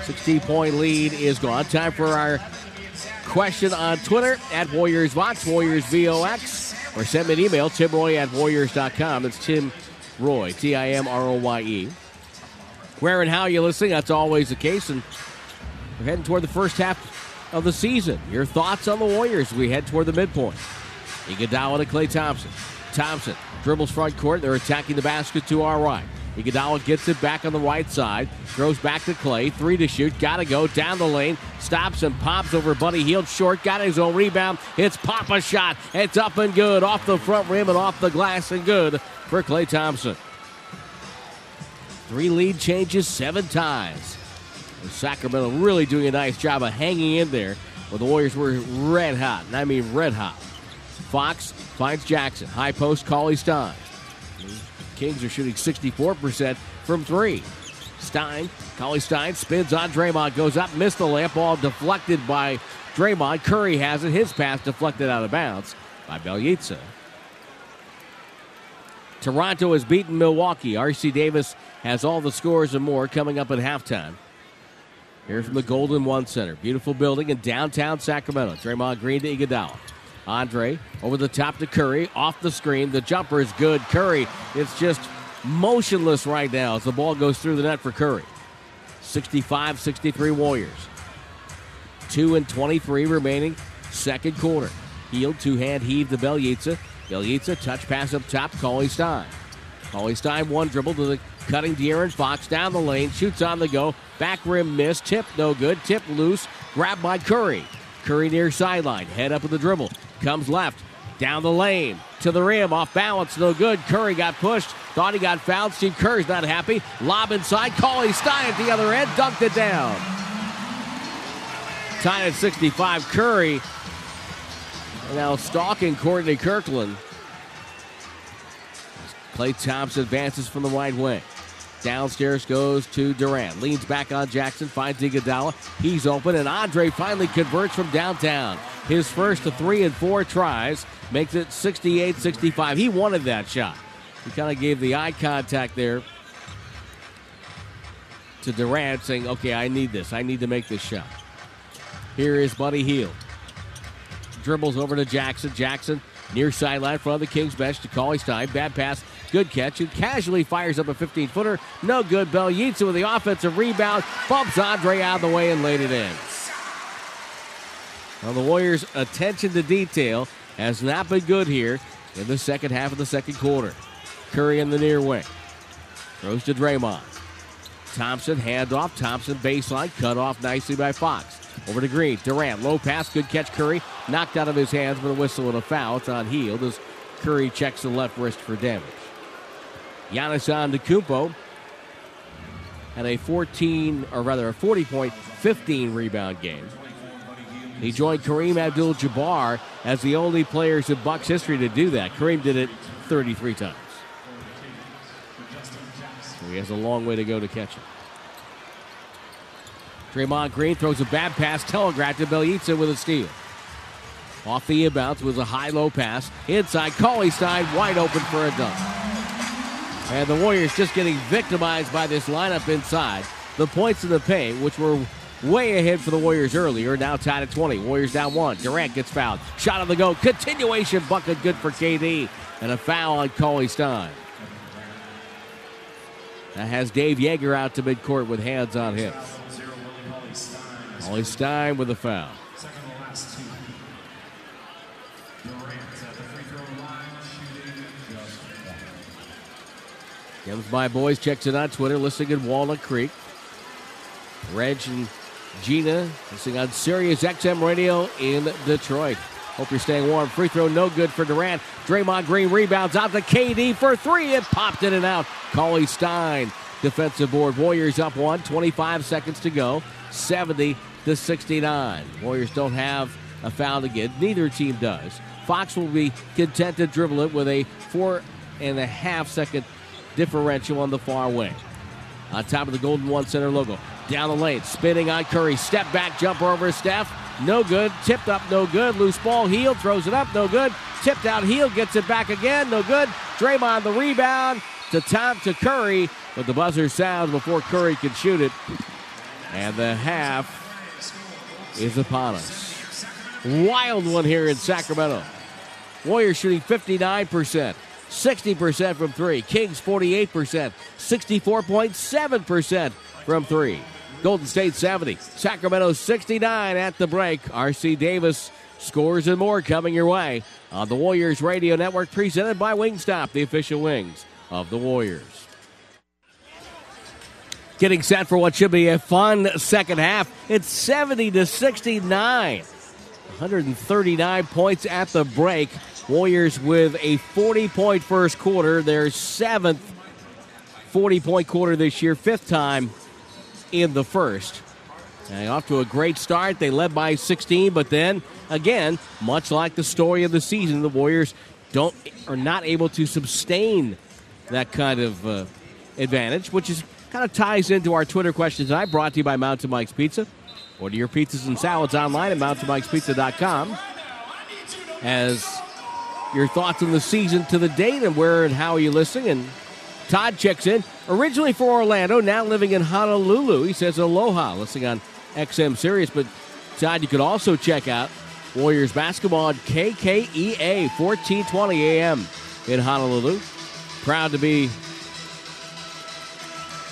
16 point lead is gone. Time for our question on Twitter at Warriors Vox, Warriors VOX, or send me an email, timroye at warriors.com. It's Tim Roye, T I M R O Y E. Where and how you listening, that's always the case. And we're heading toward the first half of the season. Your thoughts on the Warriors we head toward the midpoint. Iguodala to Klay Thompson. Thompson dribbles front court. They're attacking the basket to our right. Iguodala gets it back on the right side. Throws back to Klay. Three to shoot. Gotta go down the lane. Stops and pops over Buddy Hield. Short. Got his own rebound. It's Papa shot. It's up and good. Off the front rim and off the glass and good for Klay Thompson. Three lead changes, seven ties. And Sacramento really doing a nice job of hanging in there. But the Warriors were red hot, and I mean red hot. Fox finds Jackson. High post, Cauley Stein. Kings are shooting 64% from three. Stein, Cauley Stein spins on Draymond, goes up, missed the layup, ball deflected by Draymond. Curry has it, his pass deflected out of bounds by Bjelica. Toronto has beaten Milwaukee. R.C. Davis has all the scores and more coming up at halftime. Here from the Golden One Center. Beautiful building in downtown Sacramento. Draymond Green to Iguodala. Andre over the top to Curry. Off the screen. The jumper is good. Curry, it's just motionless right now as the ball goes through the net for Curry. 65 63 Warriors. 2 and 23 remaining. Second quarter. Hield two hand heave to Bjelica. Bjelica touch pass up top. Cauley Stein. Cauley Stein one dribble to the cutting De'Aaron Fox down the lane. Shoots on the go. Back rim miss. Tip no good. Tip loose. Grabbed by Curry. Curry near sideline. Head up with the dribble. Comes left. Down the lane. To the rim. Off balance. No good. Curry got pushed. Thought he got fouled. Steve Kerr's not happy. Lob inside. Cauley Stein at the other end. Dunked it down. Tied at 65. Curry now stalking Courtney Kirkland. Klay Thompson advances from the right wing. Downstairs goes to Durant. Leans back on Jackson. Finds Iguodala. He's open, and Andre finally converts from downtown. His first to three and four tries makes it 68 65. He wanted that shot. He kind of gave the eye contact there to Durant, saying, Okay, I need this. I need to make this shot. Here is Buddy Hield. Dribbles over to Jackson. Jackson near sideline front of the Kings bench to Cauley Stein. Bad pass. Good catch. And casually fires up a 15 footer. No good. Bjelica with the offensive rebound. Bumps Andre out of the way and laid it in. Well, the Warriors' attention to detail has not been good here in the second half of the second quarter. Curry in the near wing. Throws to Draymond. Thompson, handoff. Thompson baseline. Cut off nicely by Fox. Over to Green. Durant. Low pass. Good catch, Curry. Knocked out of his hands with a whistle and a foul. It's on Hield as Curry checks the left wrist for damage. Giannis Antetokounmpo had a 14, or rather a 40 point, 15 rebound game. He joined Kareem Abdul-Jabbar as the only players in Bucks history to do that. Kareem did it 33 times. So he has a long way to go to catch it. Draymond Green throws a bad pass, telegraphed to Bjelica with a steal. Off the inbounds was a high-low pass. Inside, Cauley Stein wide open for a dunk. And the Warriors just getting victimized by this lineup inside. The points in the paint, which were way ahead for the Warriors earlier, now tied at 20. Warriors down one. Durant gets fouled. Shot on the go. Continuation bucket good for KD. And a foul on Cauley Stein. That has Dave Joerger out to midcourt with hands on him. Cauley Stein with a foul. Second the last two. Again, Comes my boys, checks it on Twitter, listening in Walnut Creek. Reg and Gina listening on Sirius XM Radio in Detroit. Hope you're staying warm. Free throw no good for Durant. Draymond Green rebounds out to KD for three. It popped in and out. Cauley Stein defensive board. Warriors up one, 25 seconds to go, 70 to 69. Warriors don't have a foul to get. Neither team does. Fox will be content to dribble it with a four and a half second differential on the far wing. On top of the Golden One Center logo. Down the lane, spinning on Curry. Step back, jumper over Steph. No good. Tipped up, no good. Loose ball, Hield throws it up, no good. Tipped out, Hield gets it back again, no good. Draymond the rebound to Tom to Curry, but the buzzer sounds before Curry can shoot it. And the half is upon us. Wild one here in Sacramento. Warriors shooting 59%, 60% from three. Kings 48%, 64.7% from three. Golden State 70, Sacramento 69 at the break. RC Davis scores and more coming your way on the Warriors Radio Network, presented by Wingstop, the official wings of the Warriors. Getting set for what should be a fun second half. It's 70 to 69. 139 points at the break. Warriors with a 40 point first quarter, their seventh 40 point quarter this year, fifth time in the first. And off to a great start. They led by 16, but then again, much like the story of the season, the Warriors don't are not able to sustain that kind of uh, advantage, which is kind of ties into our Twitter questions I brought to you by Mountain Mike's Pizza. Order your pizzas and salads online at mountainmikespizza.com. As your thoughts on the season to the date and where and how are you listening and Todd checks in. Originally for Orlando, now living in Honolulu. He says aloha, listening on XM Sirius. But Todd, you could also check out Warriors basketball on KKEA 1420 AM in Honolulu. Proud to be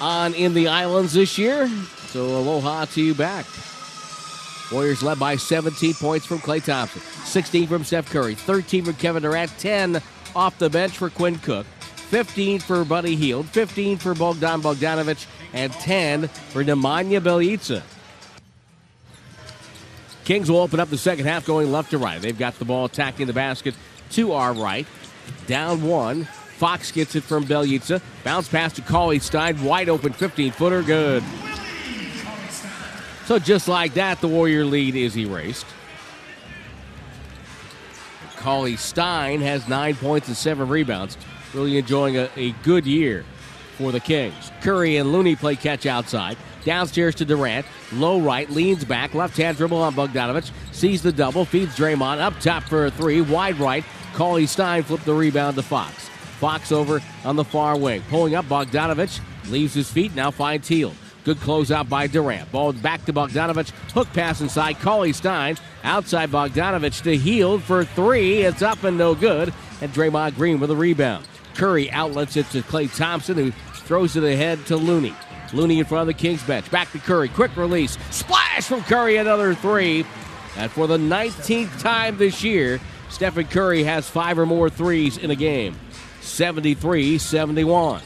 on in the islands this year. So aloha to you back. Warriors led by 17 points from Klay Thompson, 16 from Steph Curry, 13 from Kevin Durant, 10 off the bench for Quinn Cook. 15 for Buddy Hield, 15 for Bogdan Bogdanovic, and 10 for Nemanja Bjelica. Kings will open up the second half going left to right. They've got the ball attacking the basket to our right. Down one. Fox gets it from Bjelica. Bounce pass to Cauley Stein. Wide open 15 footer. Good. So just like that, the Warrior lead is erased. Cauley Stein has nine points and seven rebounds really enjoying a, a good year for the Kings. Curry and Looney play catch outside. Downstairs to Durant. Low right, leans back. Left hand dribble on Bogdanovich. Sees the double. Feeds Draymond. Up top for a three. Wide right. Cauley Stein flipped the rebound to Fox. Fox over on the far wing. Pulling up Bogdanovich Leaves his feet. Now finds Hield. Good closeout by Durant. Ball back to Bogdanovich. Hook pass inside. Cauley Stein. Outside Bogdanovich to Hield for three. It's up and no good. And Draymond Green with a rebound. Curry outlets it to Klay Thompson, who throws it ahead to Looney. Looney in front of the Kings bench. Back to Curry. Quick release. Splash from Curry, another three. And for the 19th time this year, Stephen Curry has five or more threes in a game. 73 71.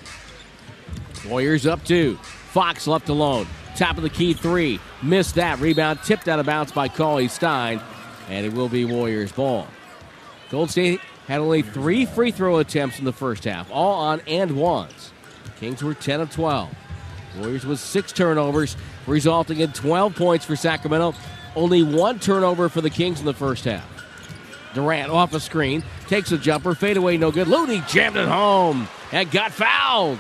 Warriors up two. Fox left alone. Top of the key three. Missed that. Rebound tipped out of bounds by Cauley Stein. And it will be Warriors ball. Gold State had only three free throw attempts in the first half, all on and ones. Kings were 10 of 12. Warriors with six turnovers, resulting in 12 points for Sacramento. Only one turnover for the Kings in the first half. Durant off a screen, takes a jumper, fadeaway, no good. Looney jammed it home and got fouled.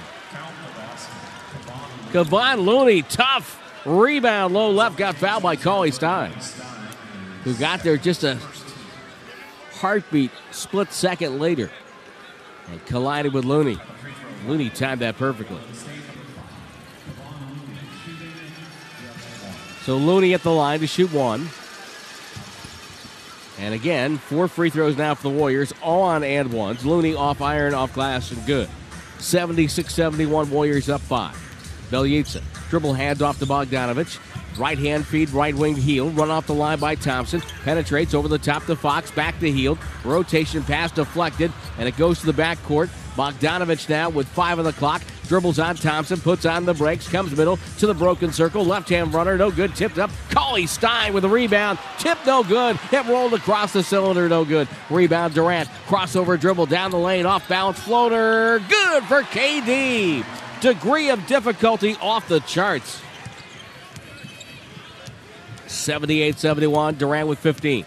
Kevon Looney, tough rebound, low left, got fouled by Cauley Stein, who got there just a heartbeat split second later and collided with Looney. Looney timed that perfectly. So Looney at the line to shoot one. And again, four free throws now for the Warriors, all on and ones. Looney off iron, off glass, and good. 76 71, Warriors up five. Bjelica, dribble hands off to Bogdanovich. Right hand feed, right wing Hield. Run off the line by Thompson. Penetrates over the top to Fox. Back to Hield. Rotation pass deflected, and it goes to the backcourt. Bogdanovich now with five on the clock. Dribbles on Thompson, puts on the brakes, comes middle to the broken circle. Left hand runner, no good. Tipped up. Cauley Stein with a rebound. Tip, no good. Hit rolled across the cylinder, no good. Rebound Durant. Crossover dribble down the lane. Off balance floater. Good for KD. Degree of difficulty off the charts. 78 71. Durant with 15.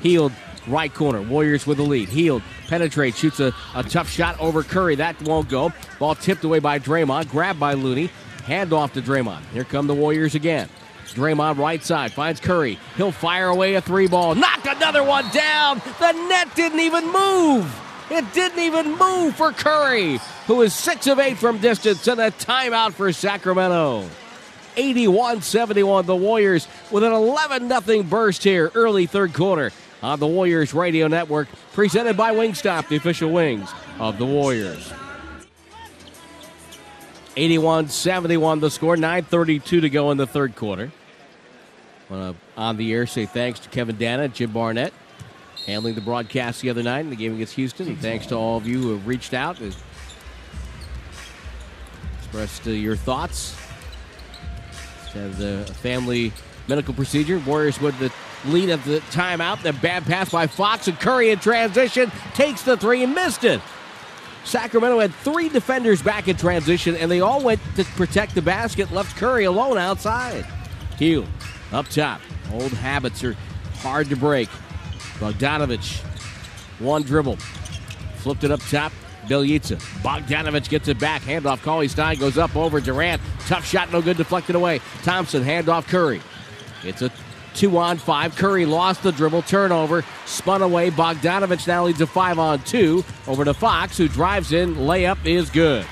Hield, right corner. Warriors with the lead. Hield penetrates, shoots a, a tough shot over Curry. That won't go. Ball tipped away by Draymond, grabbed by Looney. Hand off to Draymond. Here come the Warriors again. Draymond right side finds Curry. He'll fire away a three ball. Knocked another one down. The net didn't even move. It didn't even move for Curry, who is six of eight from distance, and a timeout for Sacramento. 81 71. The Warriors with an 11 0 burst here, early third quarter on the Warriors Radio Network, presented by Wingstop, the official wings of the Warriors. 81 71 the score, 9.32 to go in the third quarter. On the air, say thanks to Kevin Danna Jim Barnett handling the broadcast the other night in the game against Houston. And thanks to all of you who have reached out and expressed uh, your thoughts. Has a family medical procedure. Warriors with the lead at the timeout. The bad pass by Fox and Curry in transition takes the three and missed it. Sacramento had three defenders back in transition, and they all went to protect the basket, left Curry alone outside. Hield up top. Old habits are hard to break. Bogdanovich, one dribble. Flipped it up top. Bjelica. Bogdanovich gets it back. Handoff. Cauley Stein goes up over Durant. Tough shot, no good. Deflected away. Thompson, handoff Curry. It's a two on five. Curry lost the dribble. Turnover. Spun away. Bogdanovich now leads a five on two. Over to Fox, who drives in. Layup is good.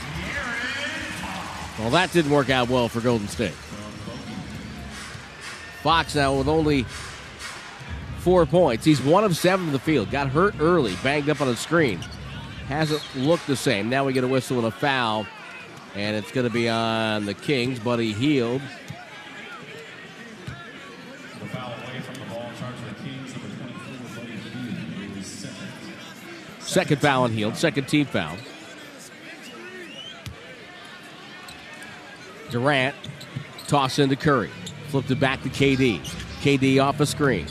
Well, that didn't work out well for Golden State. Fox now with only four points. He's one of seven in the field. Got hurt early, banged up on a screen. Hasn't looked the same. Now we get a whistle and a foul, and it's going to be on the Kings. Buddy Hield. Second foul on Hield, second team foul. Durant toss into Curry, flipped it back to KD. KD off a screen.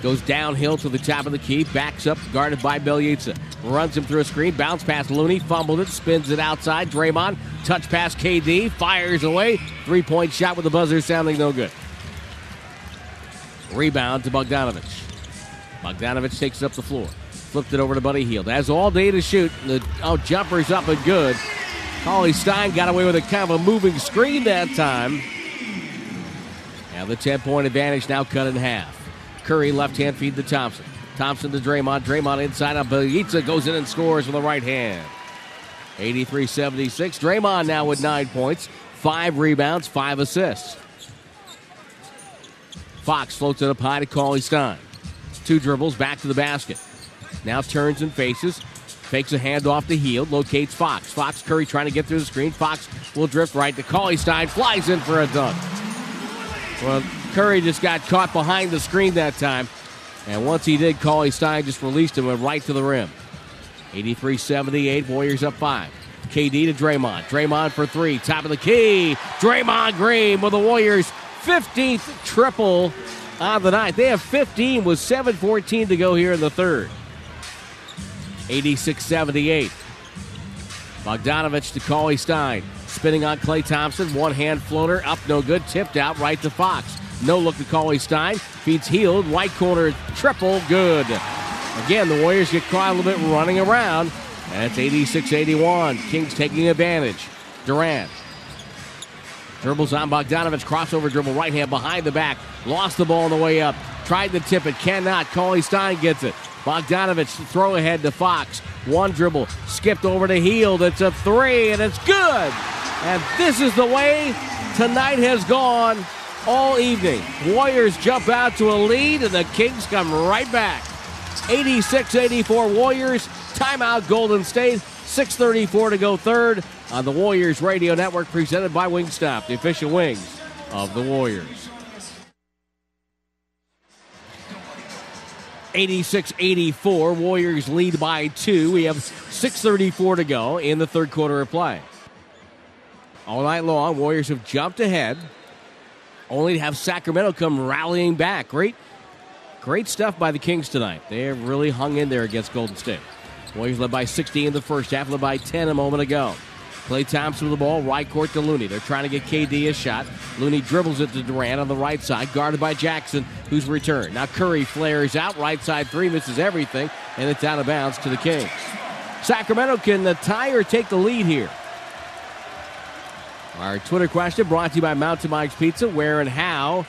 Goes downhill to the top of the key, backs up, guarded by Bjelica. Runs him through a screen, bounce past Looney, fumbled it, spins it outside. Draymond, touch pass KD, fires away. Three point shot with the buzzer sounding no good. Rebound to Bogdanovich. Bogdanovich takes it up the floor. Flipped it over to Buddy Hield. Has all day to shoot. The oh, jumper's up and good. Cauley Stein got away with a kind of a moving screen that time. Now the 10 point advantage now cut in half. Curry left hand feed to Thompson. Thompson to Draymond. Draymond inside on Bjelica goes in and scores with the right hand. 83 76. Draymond now with nine points, five rebounds, five assists. Fox floats it up high to Cauley Stein. Two dribbles back to the basket. Now turns and faces. Fakes a handoff to Hield. Locates Fox. Fox Curry trying to get through the screen. Fox will drift right to Cauley Stein. Flies in for a dunk. Well, Curry just got caught behind the screen that time. And once he did, Cauley Stein just released him and right to the rim. 83 78. Warriors up five. KD to Draymond. Draymond for three. Top of the key. Draymond Green with the Warriors' 15th triple on the night. They have 15 with 7.14 to go here in the third. 86 78. Bogdanovich to Cauley Stein. Spinning on Klay Thompson. One hand floater. Up, no good. Tipped out right to Fox. No look to Cauley Stein. Feeds Hield. Right corner. Triple. Good. Again, the Warriors get caught a little bit running around. And it's 86 81. Kings taking advantage. Durant. Dribbles on Bogdanovich. Crossover dribble. Right hand behind the back. Lost the ball on the way up. Tried to tip it. Cannot. Cauley Stein gets it. Bogdanovich throw ahead to Fox. One dribble. Skipped over to Hield. It's a three, and it's good. And this is the way tonight has gone all evening. Warriors jump out to a lead, and the Kings come right back. 86 84 Warriors. Timeout Golden State. 6.34 to go third on the Warriors Radio Network, presented by Wingstop, the official wings of the Warriors. 86 84. Warriors lead by two. We have 6.34 to go in the third quarter of play. All night long, Warriors have jumped ahead, only to have Sacramento come rallying back. Great, great stuff by the Kings tonight. They have really hung in there against Golden State. Warriors led by 16 in the first half, led by 10 a moment ago. Klay Thompson with the ball, right court to Looney. They're trying to get KD a shot. Looney dribbles it to Durant on the right side, guarded by Jackson, who's returned. Now Curry flares out, right side three, misses everything, and it's out of bounds to the Kings. Sacramento can tie or take the lead here. Our Twitter question brought to you by Mountain Mike's Pizza. Where and how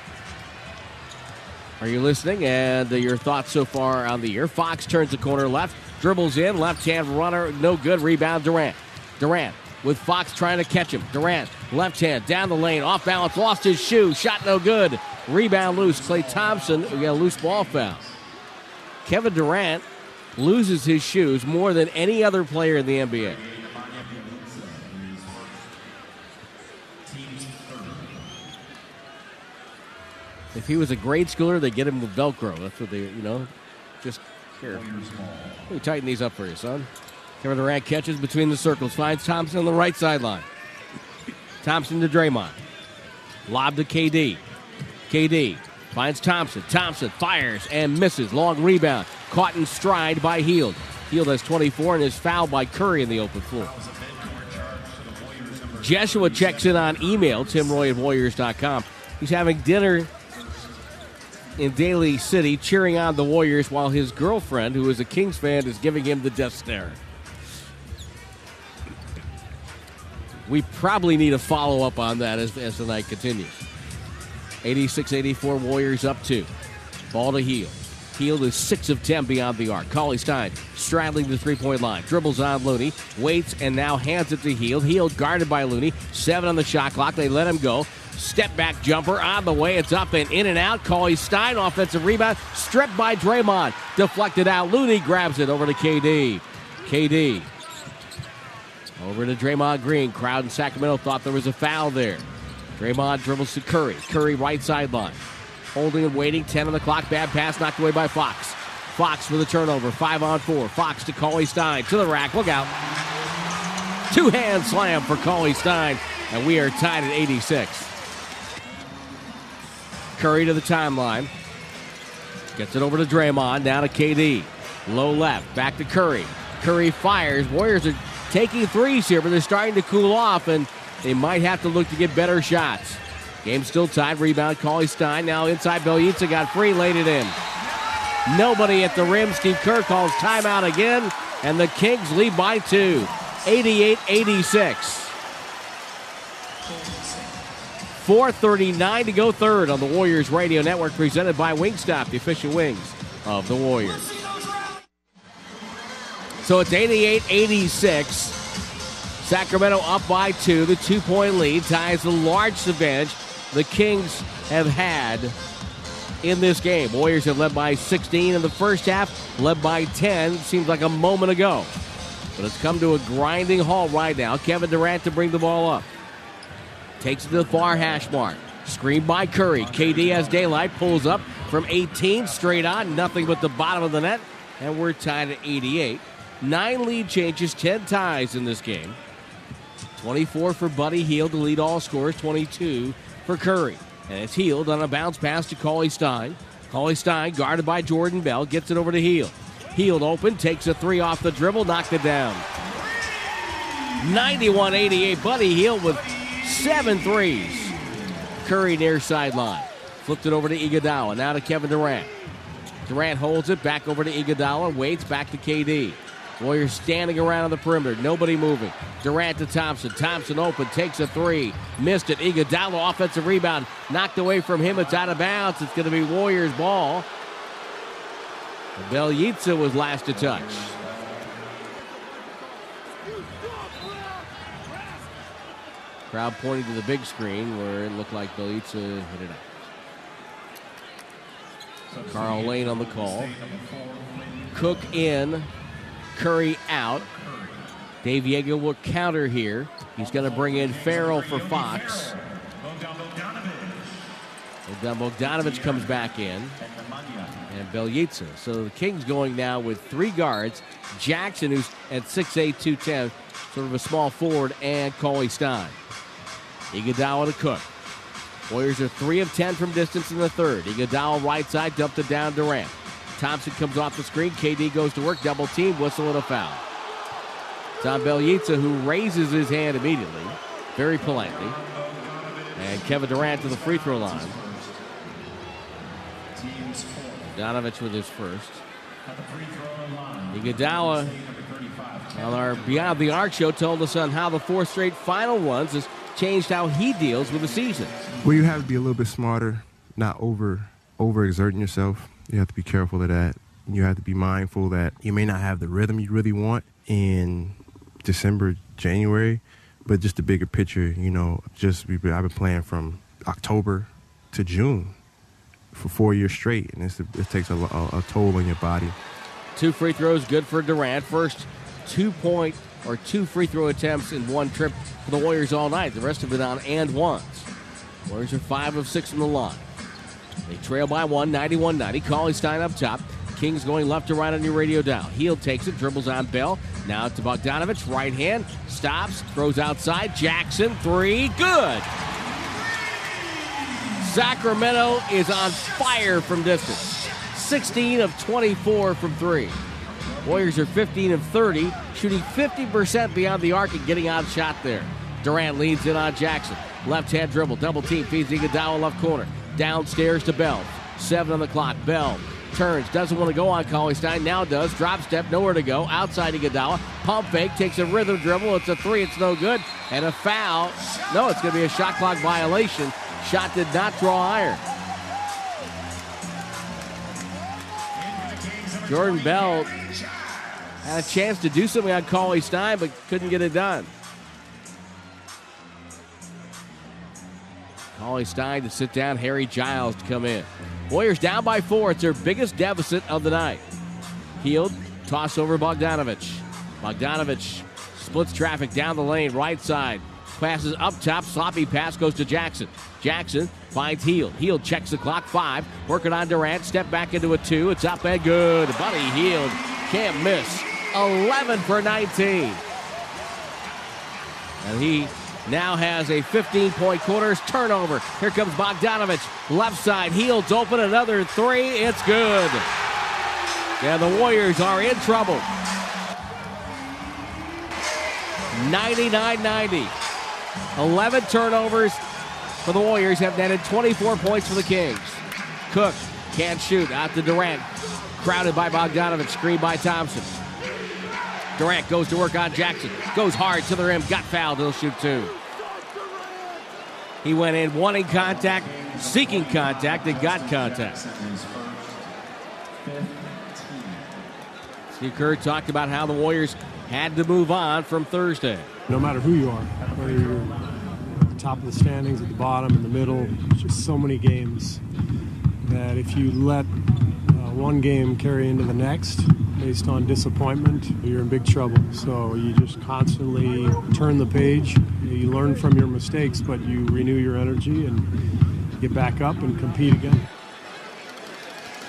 are you listening? And uh, your thoughts so far on the year. Fox turns the corner left, dribbles in, left hand runner, no good. Rebound Durant. Durant with Fox trying to catch him. Durant, left hand, down the lane, off balance, lost his shoe, shot no good. Rebound loose. Klay Thompson, we got a loose ball foul. Kevin Durant loses his shoes more than any other player in the NBA. If he was a grade schooler, they get him with Velcro. That's what they, you know, just here. Let me tighten these up for you, son. Kevin Durant catches between the circles, finds Thompson on the right sideline. Thompson to Draymond. Lob to KD. KD finds Thompson. Thompson fires and misses. Long rebound. Caught in stride by Hield. Hield has 24 and is fouled by Curry in the open floor. Jeshua checks in on email, timroye at warriors.com. He's having dinner in Daly City cheering on the Warriors while his girlfriend, who is a Kings fan, is giving him the death stare. We probably need a follow up on that as, as the night continues. 86 84 Warriors up two. Ball to Hield. Hield is 6 of 10 beyond the arc. Cauley Stein straddling the three point line. Dribbles on Looney. Waits and now hands it to Hield. Hield guarded by Looney. Seven on the shot clock. They let him go. Step back jumper on the way. It's up and in and out. Cauley Stein, offensive rebound. Stripped by Draymond. Deflected out. Looney grabs it over to KD. KD. Over to Draymond Green. Crowd in Sacramento thought there was a foul there. Draymond dribbles to Curry. Curry right sideline. Holding and waiting. 10 on the clock. Bad pass knocked away by Fox. Fox for the turnover. Five on four. Fox to Cauley Stein. To the rack. Look out. Two hand slam for Cauley Stein. And we are tied at 86. Curry to the timeline. Gets it over to Draymond. Down to KD. Low left. Back to Curry. Curry fires. Warriors are taking threes here, but they're starting to cool off, and they might have to look to get better shots. Game still tied. Rebound. Cauley Stein. Now inside. Bjelica got free. Laid it in. Nobody at the rim. Steve Kerr calls timeout again, and the Kings lead by two. 88 86. 4.39 to go third on the Warriors Radio Network, presented by Wingstop, the official wings of the Warriors. So it's 88 86. Sacramento up by two. The two point lead ties the largest advantage the Kings have had in this game. Warriors have led by 16 in the first half, led by 10, seems like a moment ago. But it's come to a grinding halt right now. Kevin Durant to bring the ball up. Takes it to the far hash mark. Screened by Curry. KD has daylight, pulls up from 18, straight on, nothing but the bottom of the net, and we're tied at 88. Nine lead changes, 10 ties in this game. 24 for Buddy Hield to lead all scorers, 22 for Curry. And it's Hield on a bounce pass to Cauley Stein. Cauley Stein, guarded by Jordan Bell, gets it over to Hield. Hield open, takes a three off the dribble, knocked it down. 91 88. Buddy Hield with seven threes. Curry near sideline. Flipped it over to Iguodala. Now to Kevin Durant. Durant holds it back over to Iguodala. Waits back to KD. Warriors standing around on the perimeter. Nobody moving. Durant to Thompson. Thompson open. Takes a three. Missed it. Iguodala offensive rebound. Knocked away from him. It's out of bounds. It's going to be Warriors ball. Bjelica was last to touch. Crowd pointing to the big screen where it looked like Bjelica hit it out. Karl Lane on the call. Cook in. Curry out. Dave Joerger will counter here. He's going to bring in Ferrell for Fox. And Bogdanovich comes back in. And Bjelica. So the Kings going now with three guards. Jackson, who's at 6'8, 210, sort of a small forward, and Cauley Stein. Iguodala to Cook. Warriors are 3 of 10 from distance in the third. Iguodala right side, dumped it down Durant. Thompson comes off the screen. KD goes to work, double team, whistle and a foul. Tom Bjelica, who raises his hand immediately, very politely. And Kevin Durant to the free throw line. Donovich with his first. Iguodala on our Beyond the Arc show told us on how the four straight final ones has changed how he deals with the season. Well, you have to be a little bit smarter, not over overexerting yourself. You have to be careful of that. You have to be mindful that you may not have the rhythm you really want in December, January, but just the bigger picture. You know, just I've been playing from October to June for four years straight, and it takes a, a, a toll on your body. Two free throws, good for Durant. First two point or two free throw attempts in one trip for the Warriors all night. The rest of it on and ones. Warriors are five of six from the line. They trail by one, 91 90. Cauley Stein up top. Kings going left to right on your radio dial. Hield takes it, dribbles on Bell. Now to Bogdanovich, right hand, stops, throws outside. Jackson, three, good. Sacramento is on fire from distance. 16 of 24 from three. Warriors are 15 of 30, shooting 50% beyond the arc and getting outshot there. Durant leads in on Jackson. Left hand dribble, double team, feeds Iguodala left corner. Downstairs to Bell. Seven on the clock. Bell turns, doesn't want to go on Cauley Stein, now does. Drop step, nowhere to go. Outside Iguodala. Pump fake, takes a rhythm dribble. It's a three, it's no good. And a foul. No, it's going to be a shot clock violation. Shot did not draw iron. Jordan Bell had a chance to do something on Cauley Stein, but couldn't get it done. Cauley Stein to sit down, Harry Giles to come in. Warriors down by four. It's their biggest deficit of the night. Hield, toss over Bogdanovich. Bogdanovich splits traffic down the lane, right side. Passes up top, sloppy pass goes to Jackson. Jackson finds Hield. Hield checks the clock, five. Working on Durant, step back into a two. It's up and good. Buddy Hield can't miss. 11 for 19. And he now has a 15 point quarters turnover. Here comes Bogdanovich. Left side, Hield's open. Another three. It's good. Yeah, the Warriors are in trouble. 99 90. 11 turnovers for the Warriors have netted 24 points for the Kings. Cook can't shoot. Out to Durant. Crowded by Bogdanovich. Screened by Thompson. Durant goes to work on Jackson. Goes hard to the rim. Got fouled. He'll shoot two. He went in wanting contact, seeking contact, and got contact. Steve Kerr talked about how the Warriors had to move on from Thursday. No matter who you are, whether you're at the top of the standings, at the bottom, in the middle, just so many games that if you let uh, one game carry into the next based on disappointment, you're in big trouble. So you just constantly turn the page. You learn from your mistakes, but you renew your energy and get back up and compete again.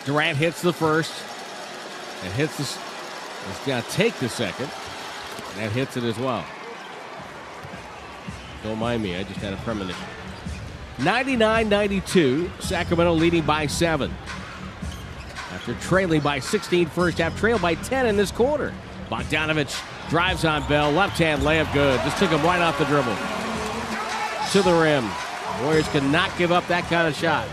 Durant hits the first and hits the. He's going to take the second. And that hits it as well. Don't mind me, I just had a premonition. 99 92, Sacramento leading by seven. After trailing by 16 first half, trailed by 10 in this quarter. Bogdanovich drives on Bell, left hand layup good. Just took him right off the dribble. To the rim. Warriors cannot give up that kind of shot.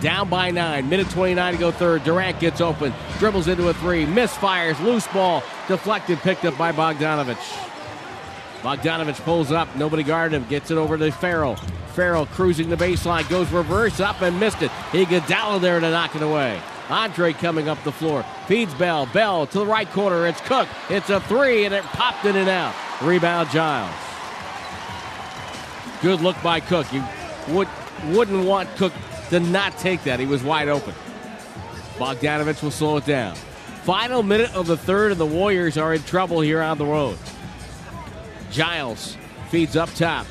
Down by nine, minute 29 to go third. Durant gets open, dribbles into a three, misfires, loose ball, deflected, picked up by Bogdanovich. Bogdanovich pulls up, nobody guarded him, gets it over to Ferrell. Ferrell cruising the baseline, goes reverse up and missed it. Iguodala there to knock it away. Andre coming up the floor, feeds Bell. Bell to the right corner. It's Cook. It's a three, and it popped in and out. Rebound Giles. Good look by Cook. You would wouldn't want Cook to not take that. He was wide open. Bogdanovich will slow it down. Final minute of the third, and the Warriors are in trouble here on the road. Giles feeds up top,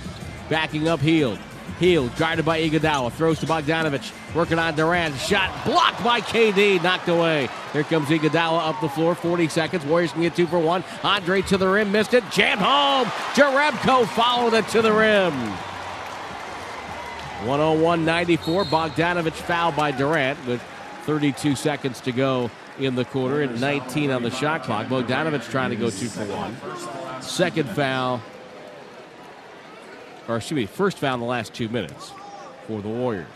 backing up Hield. Hield guarded by Iguodala, throws to Bogdanovich, working on Durant. Shot blocked by KD, knocked away. Here comes Iguodala up the floor, 40 seconds. Warriors can get two for one. Andre to the rim, missed it, jammed home. Jerebko followed it to the rim. 101 94. Bogdanovich fouled by Durant with 32 seconds to go in the quarter and 19 on the shot clock. Bogdanovich trying to go two for one. Second foul, or excuse me, first foul in the last two minutes for the Warriors.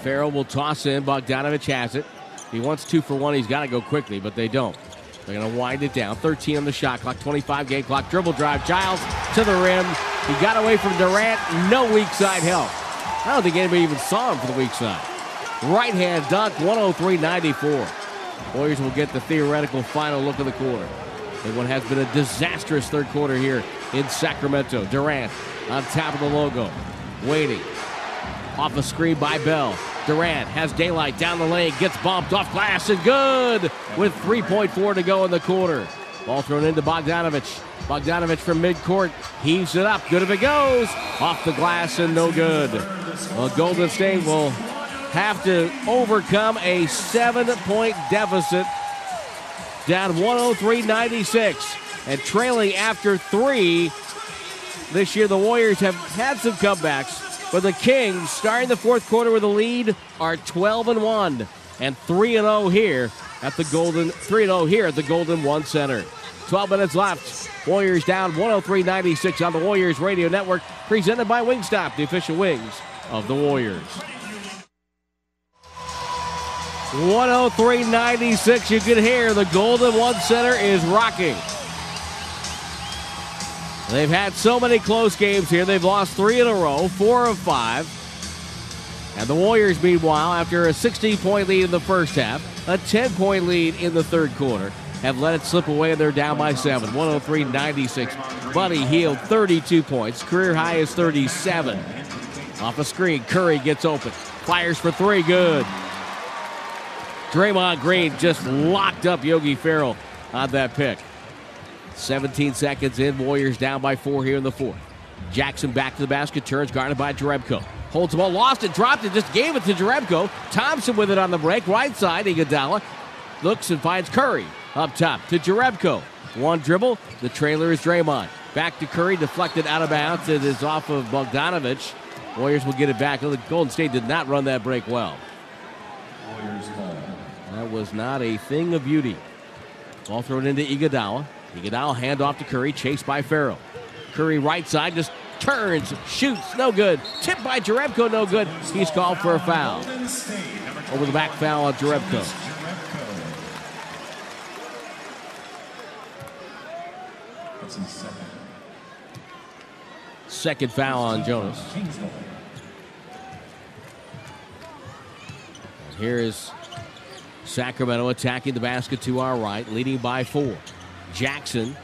Ferrell will toss in. Bogdanovich has it. He wants two for one. He's got to go quickly, but they don't. They're going to wind it down. 13 on the shot clock, 25 game clock. Dribble drive. Giles to the rim. He got away from Durant. No weak side help. I don't think anybody even saw him for the weak side. Right hand dunk, 103 94. Warriors will get the theoretical final look of the quarter. And what has been a disastrous third quarter here in Sacramento. Durant on top of the logo, waiting. Off a screen by Bell. Durant has daylight down the lane, gets bumped off glass and good with 3.4 to go in the quarter. Ball thrown into Bogdanovich. Bogdanovich from midcourt heaves it up. Good if it goes. Off the glass and no good. Well, Golden State will have to overcome a seven point deficit. Down 103 96 and trailing after three. This year, the Warriors have had some comebacks. But the Kings, starting the fourth quarter with a lead, are 12 and 1 and 3 and 0 here at the Golden 3 and 0 here at the Golden One Center. 12 minutes left. Warriors down 103-96 on the Warriors Radio Network, presented by Wingstop, the official wings of the Warriors. 103-96. You can hear the Golden One Center is rocking. They've had so many close games here. They've lost three in a row, four of five. And the Warriors, meanwhile, after a 16 point lead in the first half, a 10 point lead in the third quarter, have let it slip away and they're down by seven. 103 96. Buddy Hield, 32 points. Career high is 37. Off a screen, Curry gets open. Fires for three, good. Draymond Green just locked up Yogi Ferrell on that pick. 17 seconds in, Warriors down by four here in the fourth. Jackson back to the basket, turns guarded by Jerebko. Holds the ball, lost it, dropped it, just gave it to Jerebko. Thompson with it on the break, right side. Iguodala looks and finds Curry up top to Jerebko. One dribble, the trailer is Draymond. Back to Curry, deflected out of bounds. It is off of Bogdanovich. Warriors will get it back. The Golden State did not run that break well. Uh, that was not a thing of beauty. Ball thrown into Iguodala. Iguodala hand off to Curry, chased by Ferrell. Curry right side just turns, shoots, no good. Tip by Jerebko, no good. He's called for a foul. Over the back foul on Jerebko. Second foul on Jonas. Here is Sacramento attacking the basket to our right, leading by four. Jackson,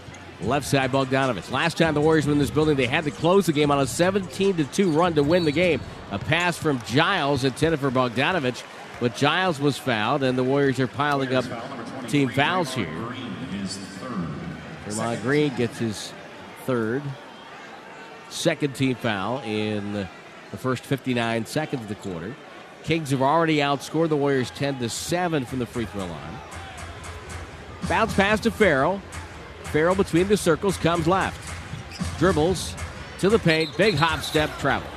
left side Bogdanovich. Last time the Warriors were in this building, they had to close the game on a 17 to 2 run to win the game. A pass from Giles intended for Bogdanovich, but Giles was fouled, and the Warriors are piling up team fouls here. Draymond Green gets his third, second team foul in the first 59 seconds of the quarter. Kings have already outscored the Warriors 10 to 7 from the free throw line. Bounce pass to Ferrell. Ferrell between the circles comes left. Dribbles to the paint. Big hop step travel.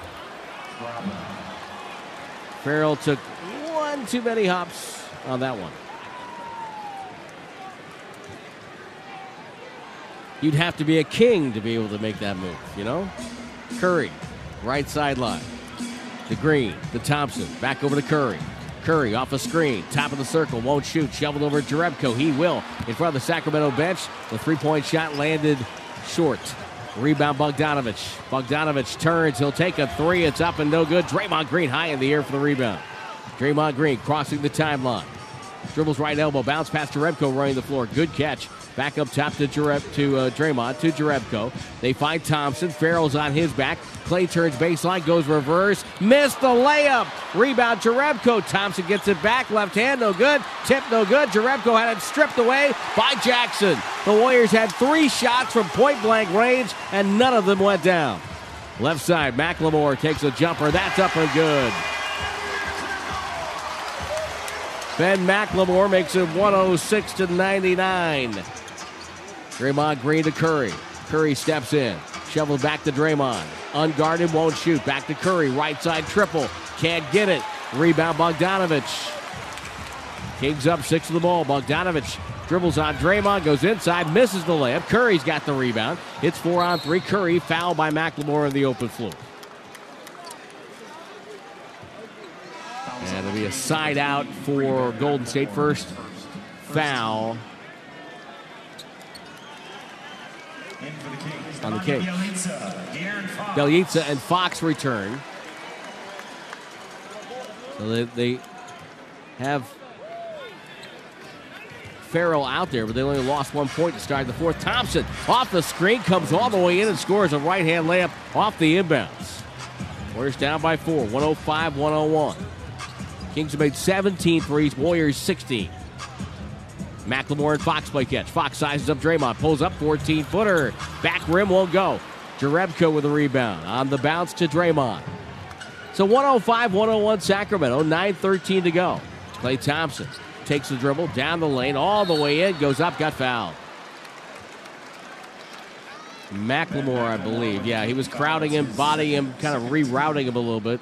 Ferrell took one too many hops on that one. You'd have to be a king to be able to make that move, you know? Curry, right sideline. The Green, the Thompson, back over to Curry. Curry off a screen, top of the circle, won't shoot, shoveled over to Jerebko. He will in front of the Sacramento bench. The three point shot landed short. Rebound Bogdanovich. Bogdanovich turns, he'll take a three. It's up and no good. Draymond Green high in the air for the rebound. Draymond Green crossing the timeline. Dribbles right elbow, bounce past Jerebko running the floor. Good catch. Back up top to Jareb, to uh, Draymond to Jerebko. They find Thompson. Ferrell's on his back. Klay turns baseline, goes reverse, missed the layup. Rebound Jerebko. Thompson gets it back. Left hand, no good. Tip, no good. Jerebko had it stripped away by Jackson. The Warriors had three shots from point blank range, and none of them went down. Left side, McLemore takes a jumper. That's up and good. Ben McLemore makes it 106 to 99. Draymond Green to Curry. Curry steps in, Shoveled back to Draymond. Unguarded, won't shoot. Back to Curry. Right side triple. Can't get it. Rebound Bogdanovich. Kings up six of the ball. Bogdanovich dribbles on Draymond, goes inside, misses the layup. Curry's got the rebound. It's four on three. Curry fouled by McLemore in the open floor. And it'll be a side out for Golden State. First foul on the Kings. Bjelica and Fox return. So they, they have Ferrell out there, but they only lost one point to start the fourth. Thompson off the screen comes all the way in and scores a right hand layup off the inbounds. Warriors down by four, 105 101. Kings have made 17 threes, Warriors 16. McLemore and Fox play catch. Fox sizes up Draymond, pulls up 14 footer. Back rim won't go. Jerebko with a rebound. On the bounce to Draymond. So 105 101 Sacramento, 9.13 to go. Klay Thompson takes the dribble down the lane, all the way in, goes up, got fouled. McLemore, I believe. Yeah, he was crowding him, bodying him, kind of rerouting him a little bit.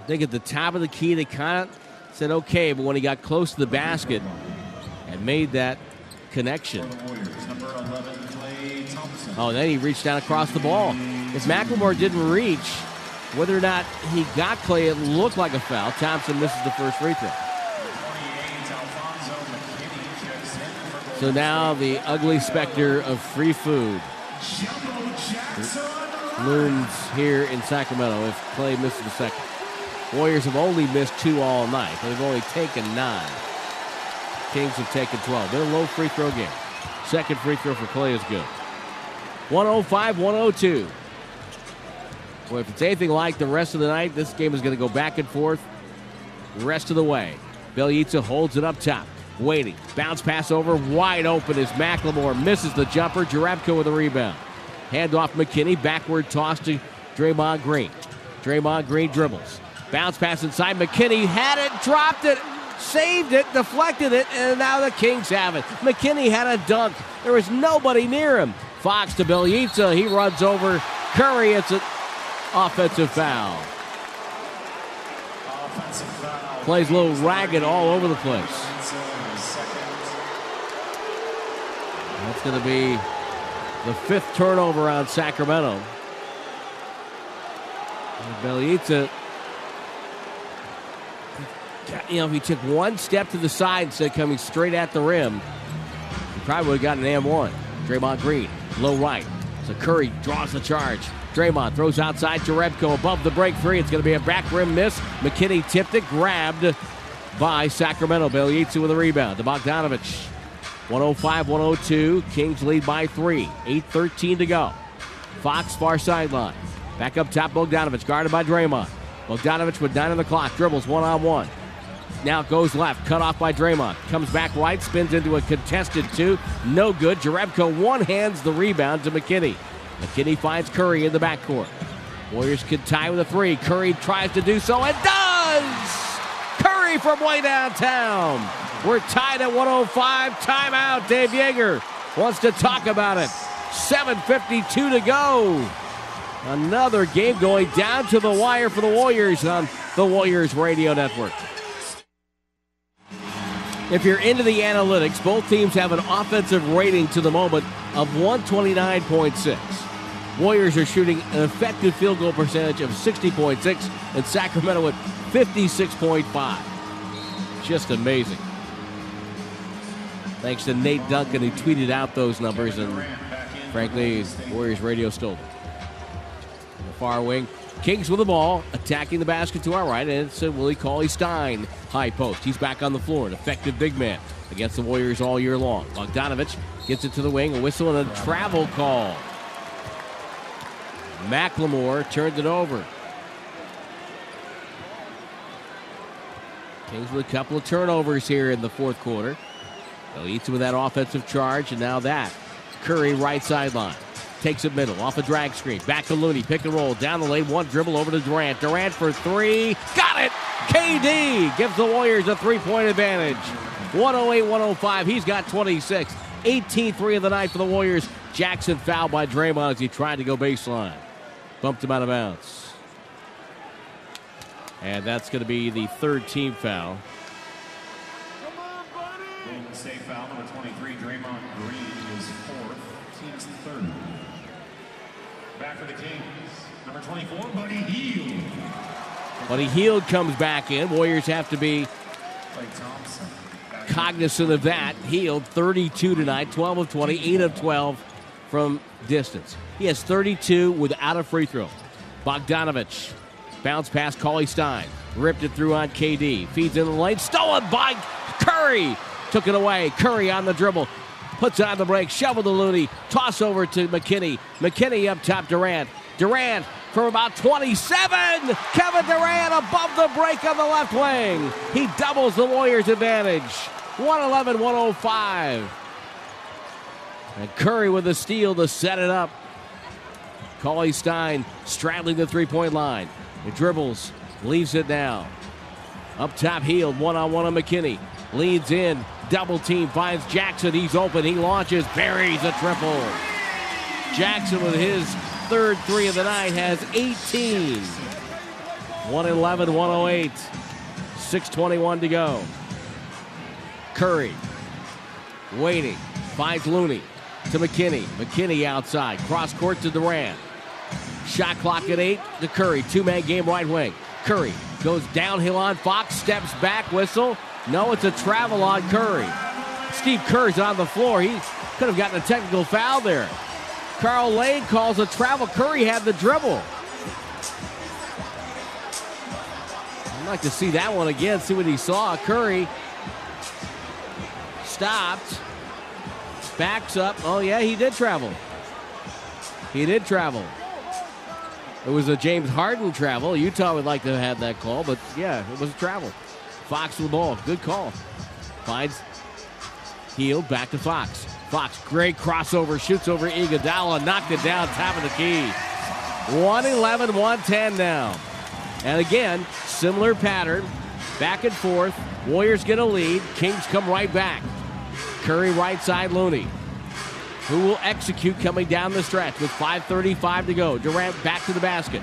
I think at the top of the key, they kind of said okay, but when he got close to the basket and made that connection. Oh, then he reached down across the ball. If McLemore didn't reach, whether or not he got Klay, it looked like a foul. Thompson misses the first free throw. So now the ugly specter of free food looms here in Sacramento if Klay misses the second. Warriors have only missed two all night. They've only taken nine. Kings have taken 12. They're a low free throw game. Second free throw for Klay is good. 105 102. Well, if it's anything like the rest of the night, this game is going to go back and forth the rest of the way. Bjelica holds it up top, waiting. Bounce pass over, wide open as McLemore misses the jumper. Jerebko with a rebound. Hand off McKinnie, backward toss to Draymond Green. Draymond Green dribbles. Bounce pass inside. McKinnie had it, dropped it, saved it, deflected it, and now the Kings have it. McKinnie had a dunk. There was nobody near him. Fox to Bjelica. He runs over Curry. It's an offensive foul. Plays a little ragged all over the place. That's going to be the fifth turnover on Sacramento. Bjelica you know, if he took one step to the side instead of coming straight at the rim, he probably would have gotten an M1. Draymond Green, low right. So Curry draws the charge. Draymond throws outside to Rebko above the break three. It's going to be a back rim miss. McKinnie tipped it, grabbed by Sacramento. Bjelica with a rebound to Bogdanovich. 105 102. Kings lead by three. 8.13 to go. Fox far sideline. Back up top, Bogdanovich guarded by Draymond. Bogdanovich with nine on the clock. Dribbles one on one. Now goes left, cut off by Draymond. Comes back right, spins into a contested two. No good. Jerebko one hands the rebound to McKinnie. McKinnie finds Curry in the backcourt. Warriors can tie with a three. Curry tries to do so and does! Curry from way downtown. We're tied at 105. Timeout. Dave Joerger wants to talk about it. 7.52 to go. Another game going down to the wire for the Warriors on the Warriors Radio Network. If you're into the analytics, both teams have an offensive rating to the moment of 129.6. Warriors are shooting an effective field goal percentage of 60.6, and Sacramento at 56.5. Just amazing. Thanks to Nate Duncan, who tweeted out those numbers, and frankly, Warriors radio stole them. The far wing, Kings with the ball, attacking the basket to our right, and it's a Willie Cauley Stein high post. He's back on the floor, an effective big man against the Warriors all year long. Bogdanovich gets it to the wing, a whistle and a travel call. McLemore turned it over. Kings with a couple of turnovers here in the fourth quarter. Bjelica with that offensive charge, and now that. Curry right sideline. Takes it middle, off a drag screen. Back to Looney, pick and roll, down the lane, one dribble over to Durant. Durant for three. Got it! KD gives the Warriors a three point advantage. 108 105. He's got 26. 18 3 of the night for the Warriors. Jackson fouled by Draymond as he tried to go baseline. Bumped him out of bounds. And that's going to be the third team foul. 24, Buddy Hield. Buddy Hield comes back in. Warriors have to be Klay Thompson. Back cognizant of that. Hield 32 tonight, 12 of 20, 8 of 12 from distance. He has 32 without a free throw. Bogdanovich bounce pass, Cauley Stein ripped it through on KD, feeds in the lane, stolen by Curry. Took it away. Curry on the dribble, puts it on the break, shovel to Looney, toss over to McKinnie. McKinnie up top, Durant. Durant from about 27. Kevin Durant above the break on the left wing. He doubles the Warriors' advantage. 111 105. And Curry with a steal to set it up. Cauley Stein straddling the three point line. He dribbles, leaves it now. Up top, Hield, one on one on McKinnie. Leads in, double team, finds Jackson. He's open, he launches, buries a triple. Jackson with his third three of the night has 18. 111 108. 621 to go. Curry waiting, finds Looney to McKinnie. McKinnie outside, cross court to Durant. Shot clock at eight to Curry. Two man game right wing. Curry goes downhill on Fox, steps back, whistle. No, it's a travel on Curry. Steve Kerr's on the floor. He could have gotten a technical foul there. Karl Lane calls a travel. Curry had the dribble. I'd like to see that one again, see what he saw. Curry stopped, backs up. Oh, yeah, he did travel. He did travel. It was a James Harden travel. Utah would like to have that call, but yeah, it was a travel. Fox with the ball. Good call. Finds Hield back to Fox. Fox, great crossover, shoots over Iguodala, knocked it down, top of the key. 111, 110 now. And again, similar pattern, back and forth. Warriors get a lead. Kings come right back. Curry right side, Looney who will execute coming down the stretch with 5.35 to go. Durant back to the basket.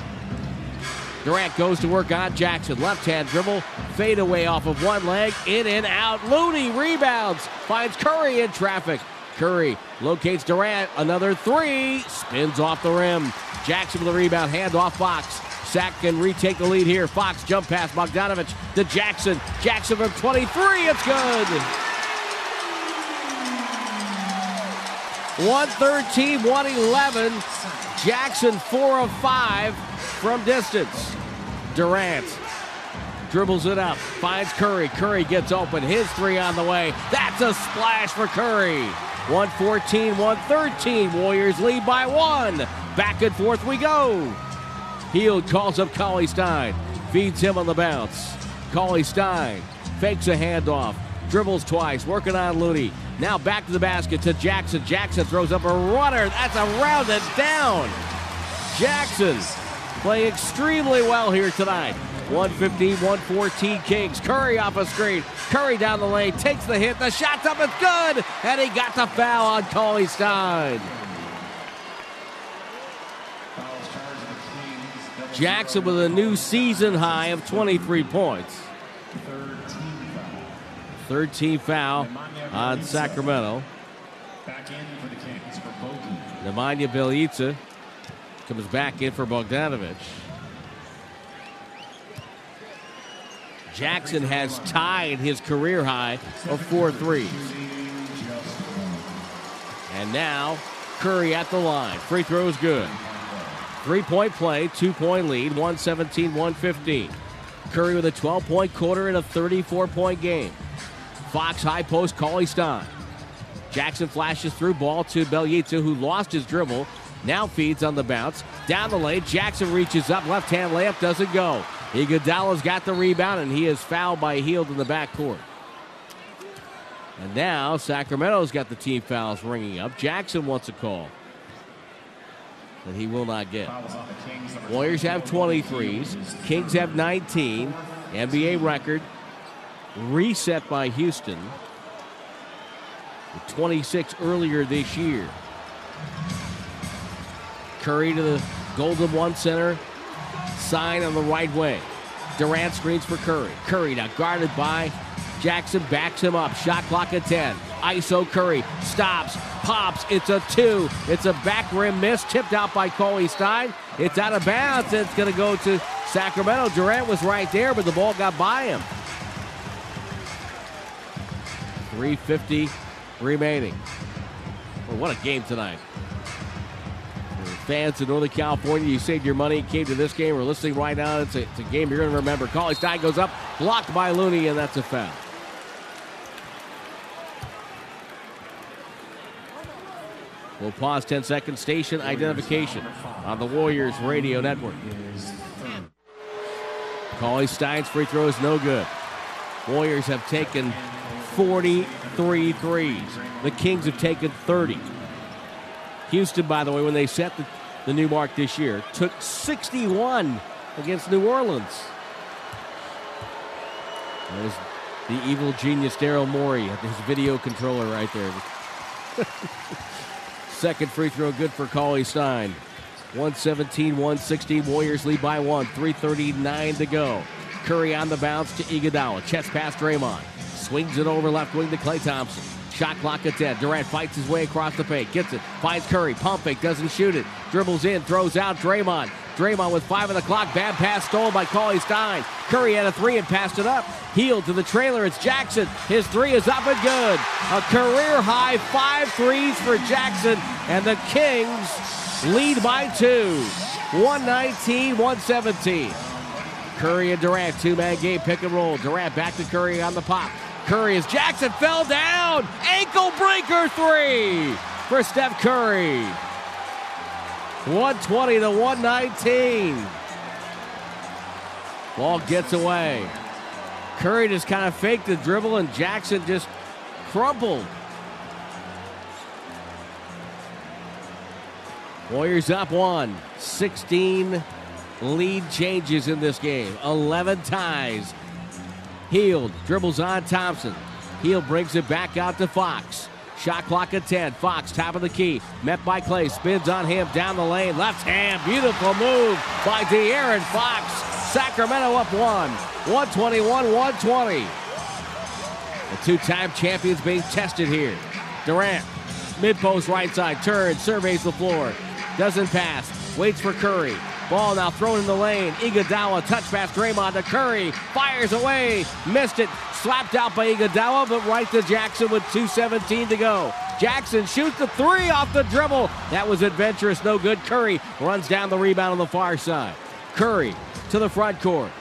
Durant goes to work on Jackson. Left hand dribble, fade away off of one leg, in and out. Looney rebounds, finds Curry in traffic. Curry locates Durant, another three, spins off the rim. Jackson with a rebound, hand off Fox. Sack can retake the lead here. Fox jump pass, Bogdanovich to Jackson. Jackson from 23, it's good. 113, 111. Jackson, 4 of 5 from distance. Durant dribbles it up, finds Curry. Curry gets open. His three on the way. That's a splash for Curry. 114, 113. Warriors lead by one. Back and forth we go. Hield calls up Cauley Stein. Feeds him on the bounce. Cauley Stein fakes a handoff. Dribbles twice, working on Looney. Now back to the basket to Jackson. Jackson throws up a runner. That's a rounded down. Jackson play extremely well here tonight. 115, 114 Kings. Curry off a screen. Curry down the lane, takes the hit. The shot's up, it's good. And he got the foul on Cauley Stein. Jackson with a new season high of 23 points. Third team foul. On Sacramento. Nemanja Bjelica comes back in for Bogdanovich. Jackson has tied his career high of four threes. And now Curry at the line. Free throw is good. Three point play, two point lead, 117 115. Curry with a 12 point quarter in a 34 point game. Fox high post, Cauley Stein. Jackson flashes through ball to Bjelica, who lost his dribble. Now feeds on the bounce. Down the lane, Jackson reaches up. Left hand layup doesn't go. Iguodala's got the rebound, and he is fouled by Hield in the backcourt. And now Sacramento's got the team fouls ringing up. Jackson wants a call that he will not get. Warriors have 23s. Kings have 19. NBA record reset by Houston. 26 earlier this year. Curry to the Golden One Center. Sign on the right wing. Durant screens for Curry. Curry now guarded by Jackson, backs him up. Shot clock at 10. ISO Curry stops, pops. It's a two. It's a back rim miss, tipped out by Cauley Stein. It's out of bounds. It's going to go to Sacramento. Durant was right there, but the ball got by him. 350 remaining. Well, what a game tonight. Fans in Northern California, you saved your money, came to this game, or listening right now. It's a, it's a game you're going to remember. Cauley Stein goes up, blocked by Looney, and that's a foul. We'll pause 10 seconds. Station identification on the Warriors radio network. Cauley Stein's free throw is no good. Warriors have taken 43 threes. The Kings have taken 30. Houston, by the way, when they set the, the new mark this year, took 61 against New Orleans. There's the evil genius Daryl Morey, his video controller right there. Second free throw good for Cauley Stein. 117 116. Warriors lead by one. 339 to go. Curry on the bounce to Iguodala. Chest pass Draymond. Swings it over left wing to Clay Thompson. Shot clock at 10. Durant fights his way across the paint. Gets it. Finds Curry. Pump fake. Doesn't shoot it. Dribbles in. Throws out Draymond. Draymond with five on the clock. Bad pass stolen by Cauley Stein. Curry had a three and passed it up. Hield to the trailer. It's Jackson. His three is up and good. A career high five threes for Jackson. And the Kings lead by two. 119 117. Curry and Durant, two man game, pick and roll. Durant back to Curry on the pop. Curry as Jackson fell down. Ankle breaker three for Steph Curry. 120 to 119. Ball gets away. Curry just kind of faked the dribble, and Jackson just crumpled. Warriors up one. 16 lead changes in this game. 11 ties. Hield dribbles on Thompson. Hield brings it back out to Fox. Shot clock at 10. Fox, top of the key. Met by Klay. Spins on him down the lane. Left hand. Beautiful move by De'Aaron Fox. Sacramento up one. 121 120. The two time champions being tested here. Durant, mid post right side, turns, surveys the floor. Doesn't pass. Waits for Curry. Ball now thrown in the lane. Iguodala touch pass Draymond to Curry. Fires away. Missed it. Slapped out by Iguodala, but right to Jackson with 2.17 to go. Jackson shoots the three off the dribble. That was adventurous. No good. Curry runs down the rebound on the far side. Curry to the front court.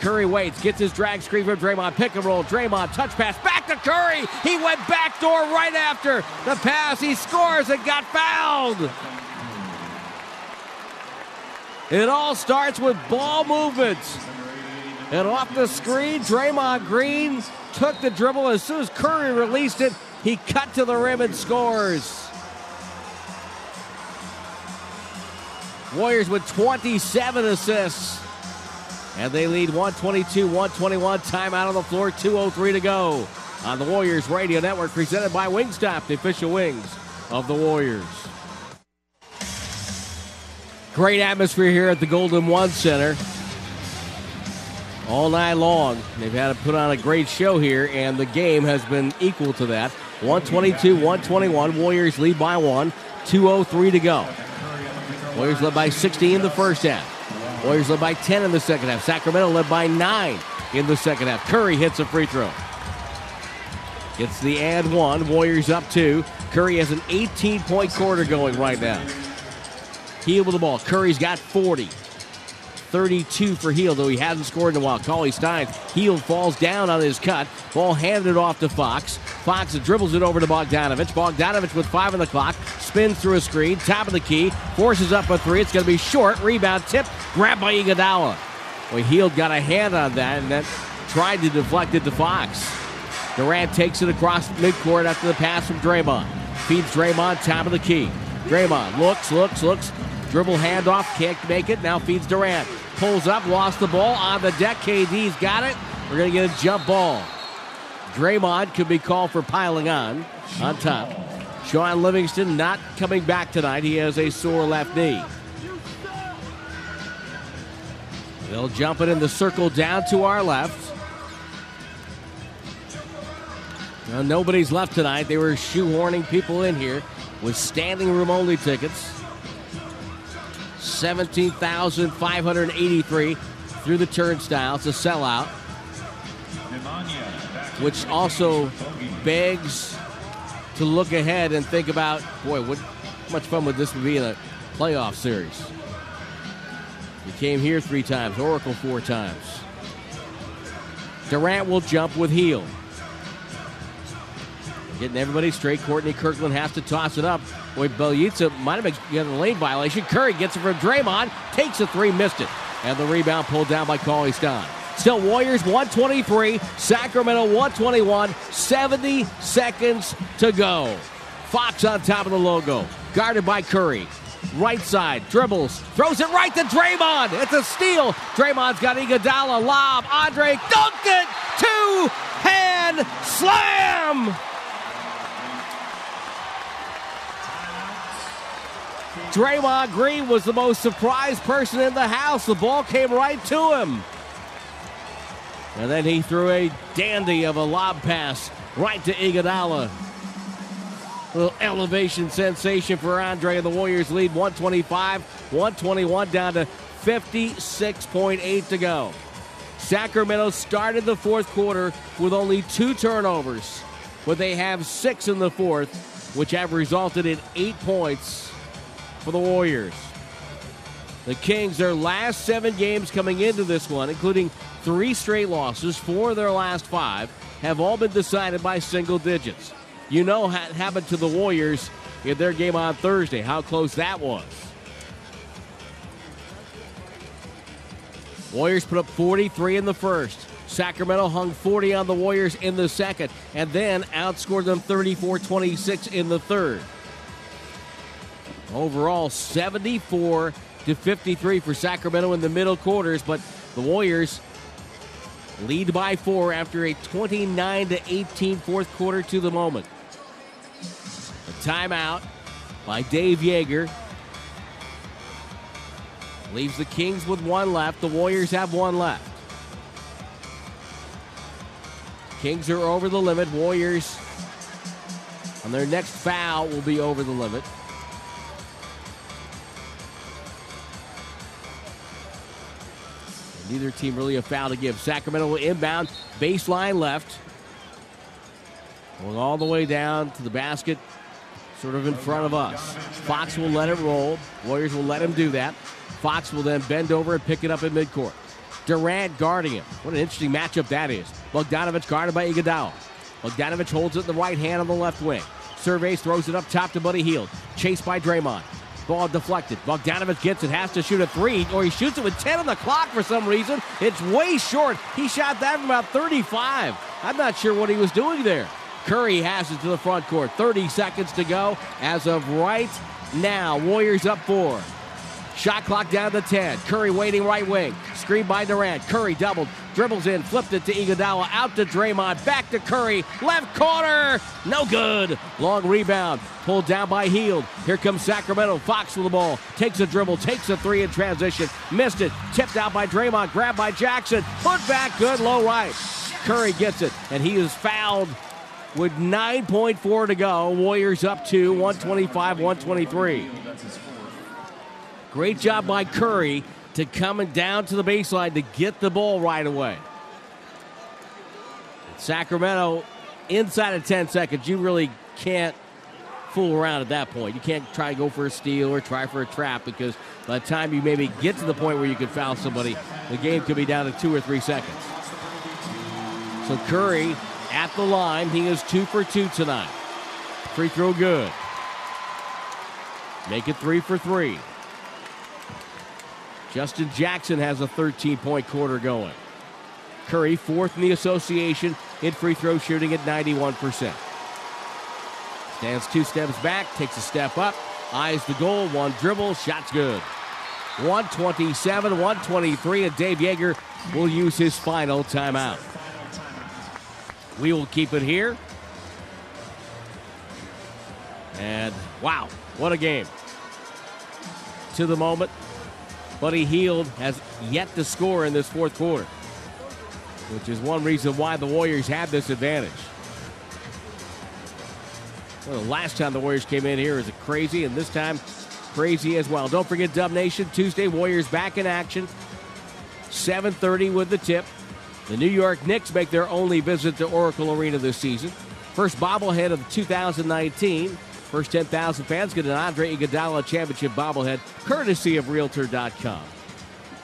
Curry waits, gets his drag screen from Draymond. Pick and roll. Draymond touch pass back to Curry. He went backdoor right after the pass. He scores and got fouled. It all starts with ball movements. And off the screen, Draymond Green took the dribble. As soon as Curry released it, he cut to the rim and scores. Warriors with 27 assists. And they lead 122 121. Timeout on the floor, 2.03 to go. On the Warriors Radio Network, presented by Wingstop, the official wings of the Warriors. Great atmosphere here at the Golden One Center. All night long. They've had to put on a great show here, and the game has been equal to that. 122 121. Warriors lead by one. 2.03 to go. Warriors led by 16 in the first half. Warriors led by 10 in the second half. Sacramento led by 9 in the second half. Curry hits a free throw. Gets the and one. Warriors up two. Curry has an 18 point quarter going right now. Hield with the ball. Curry's got 40. 32 for Hield, though he hasn't scored in a while. Cauley Stein. Hield falls down on his cut. Ball handed off to Fox. Fox dribbles it over to Bogdanovich. Bogdanovich with five on the clock. Spins through a screen. Top of the key. Forces up a three. It's going to be short. Rebound tip. Grabbed by Iguodala. Well, Hield got a hand on that and then tried to deflect it to Fox. Durant takes it across midcourt after the pass from Draymond. Feeds Draymond top of the key. Draymond looks, looks, looks. Dribble handoff, can't make it. Now feeds Durant. Pulls up, lost the ball on the deck. KD's got it. We're going to get a jump ball. Draymond could be called for piling on on top. Shaun Livingston not coming back tonight. He has a sore left knee. They'll jump it in the circle down to our left. Well, nobody's left tonight. They were shoehorning people in here with standing room only tickets. 17,583 through the turnstiles, a sellout, which also begs to look ahead and think about boy, what much fun would this be in a playoff series? We came here three times, Oracle four times. Durant will jump with Hield. Getting everybody straight. Courtney Kirkland has to toss it up. Boy, Bjelica might have been getting a lane violation. Curry gets it from Draymond, takes a three, missed it. And the rebound pulled down by Cauley Stein. Still Warriors 123, Sacramento 121, 70 seconds to go. Fox on top of the logo, guarded by Curry. Right side, dribbles, throws it right to Draymond. It's a steal. Draymond's got Iguodala, lob, Andre dunked it, two hand slam. Draymond Green was the most surprised person in the house. The ball came right to him. And then he threw a dandy of a lob pass right to Iguodala. Little elevation sensation for Andre. And the Warriors lead 125, 121 down to 56.8 to go. Sacramento started the fourth quarter with only two turnovers, but they have six in the fourth, which have resulted in eight points for the Warriors. The Kings, their last seven games coming into this one, including three straight losses, four of their last five, have all been decided by single digits. You know what happened to the Warriors in their game on Thursday, how close that was. Warriors put up 43 in the first. Sacramento hung 40 on the Warriors in the second, and then outscored them 34 26 in the third. Overall, 74 to 53 for Sacramento in the middle quarters, but the Warriors lead by four after a 29 to 18 fourth quarter to the moment. A timeout by Dave Joerger. leaves the Kings with one left. The Warriors have one left. Kings are over the limit. Warriors on their next foul will be over the limit. Neither team really a foul to give. Sacramento inbound, baseline left. Going all the way down to the basket, sort of in front of us. Fox will let it roll. Warriors will let him do that. Fox will then bend over and pick it up in midcourt. Durant guarding him. What an interesting matchup that is. Bogdanovich guarded by Iguodala. Bogdanovich holds it in the right hand on the left wing. Surveys, throws it up top to Buddy Hield. Chased by Draymond. Ball deflected. Bogdanovich gets it, has to shoot a three, or he shoots it with 10 on the clock for some reason. It's way short. He shot that from about 35. I'm not sure what he was doing there. Curry has it to the front court. 30 seconds to go as of right now. Warriors up four. Shot clock down to 10. Curry waiting right wing. Screen by Durant. Curry doubled. Dribbles in. Flipped it to Iguodala. Out to Draymond. Back to Curry. Left corner. No good. Long rebound. Pulled down by Hield. Here comes Sacramento. Fox with the ball. Takes a dribble. Takes a three in transition. Missed it. Tipped out by Draymond. Grabbed by Jackson. Put back. Good. Low right. Curry gets it. And he is fouled with 9.4 to go. Warriors up to 125 123. Great job by Curry to coming down to the baseline to get the ball right away. Sacramento, inside of 10 seconds, you really can't fool around at that point. You can't try to go for a steal or try for a trap because by the time you maybe get to the point where you could foul somebody, the game could be down to two or three seconds. So Curry at the line, he is two for two tonight. Free throw good. Make it three for three. Justin Jackson has a 13 point quarter going. Curry, fourth in the association in free throw shooting at 91%. Stands two steps back, takes a step up, eyes the goal, one dribble, shot's good. 127, 123, and Dave Joerger will use his final timeout. We will keep it here. And wow, what a game. To the moment, Buddy Hield has yet to score in this fourth quarter, which is one reason why the Warriors have this advantage. Well, the last time the Warriors came in here is crazy, and this time crazy as well. Don't forget Dub Nation Tuesday. Warriors back in action. 7:30 with the tip. The New York Knicks make their only visit to Oracle Arena this season. First bobblehead of 2019. First 10,000 fans get an Andre Iguodala Championship bobblehead, courtesy of Realtor.com.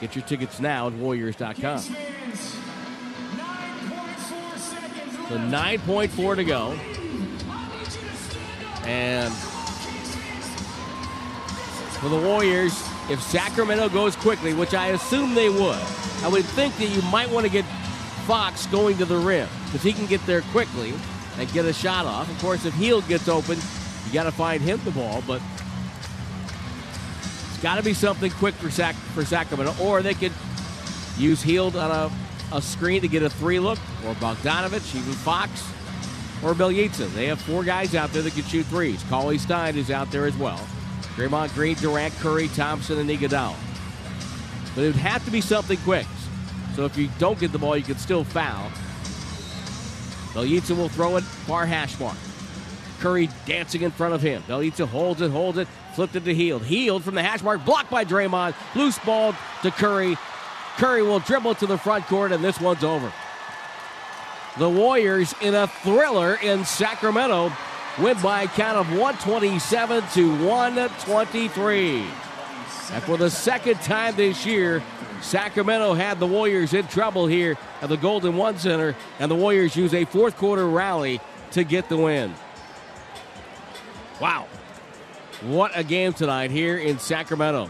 Get your tickets now at Warriors.com. So 9.4 to go. And for the Warriors, if Sacramento goes quickly, which I assume they would, I would think that you might want to get Fox going to the rim because he can get there quickly and get a shot off. Of course, if Hield gets open, you got to find him the ball, but it's got to be something quick for Sac- for Sacramento, or they could use Hield on a, a screen to get a three look, or Bogdanovich, even Fox, or Bjelica. They have four guys out there that can shoot threes. Cauley Stein is out there as well. Draymond Green, Durant, Curry, Thompson, and Iguodala. But it would have to be something quick. So if you don't get the ball, you can still foul. Bjelica will throw it far hash mark. Curry dancing in front of him. Bjelica holds it, holds it, flipped it to Hield. Hield from the hash mark, blocked by Draymond. Loose ball to Curry. Curry will dribble to the front court, and this one's over. The Warriors in a thriller in Sacramento win by a count of 127 to 123. And for the second time this year, Sacramento had the Warriors in trouble here at the Golden One Center, and the Warriors use a fourth quarter rally to get the win. Wow. What a game tonight here in Sacramento.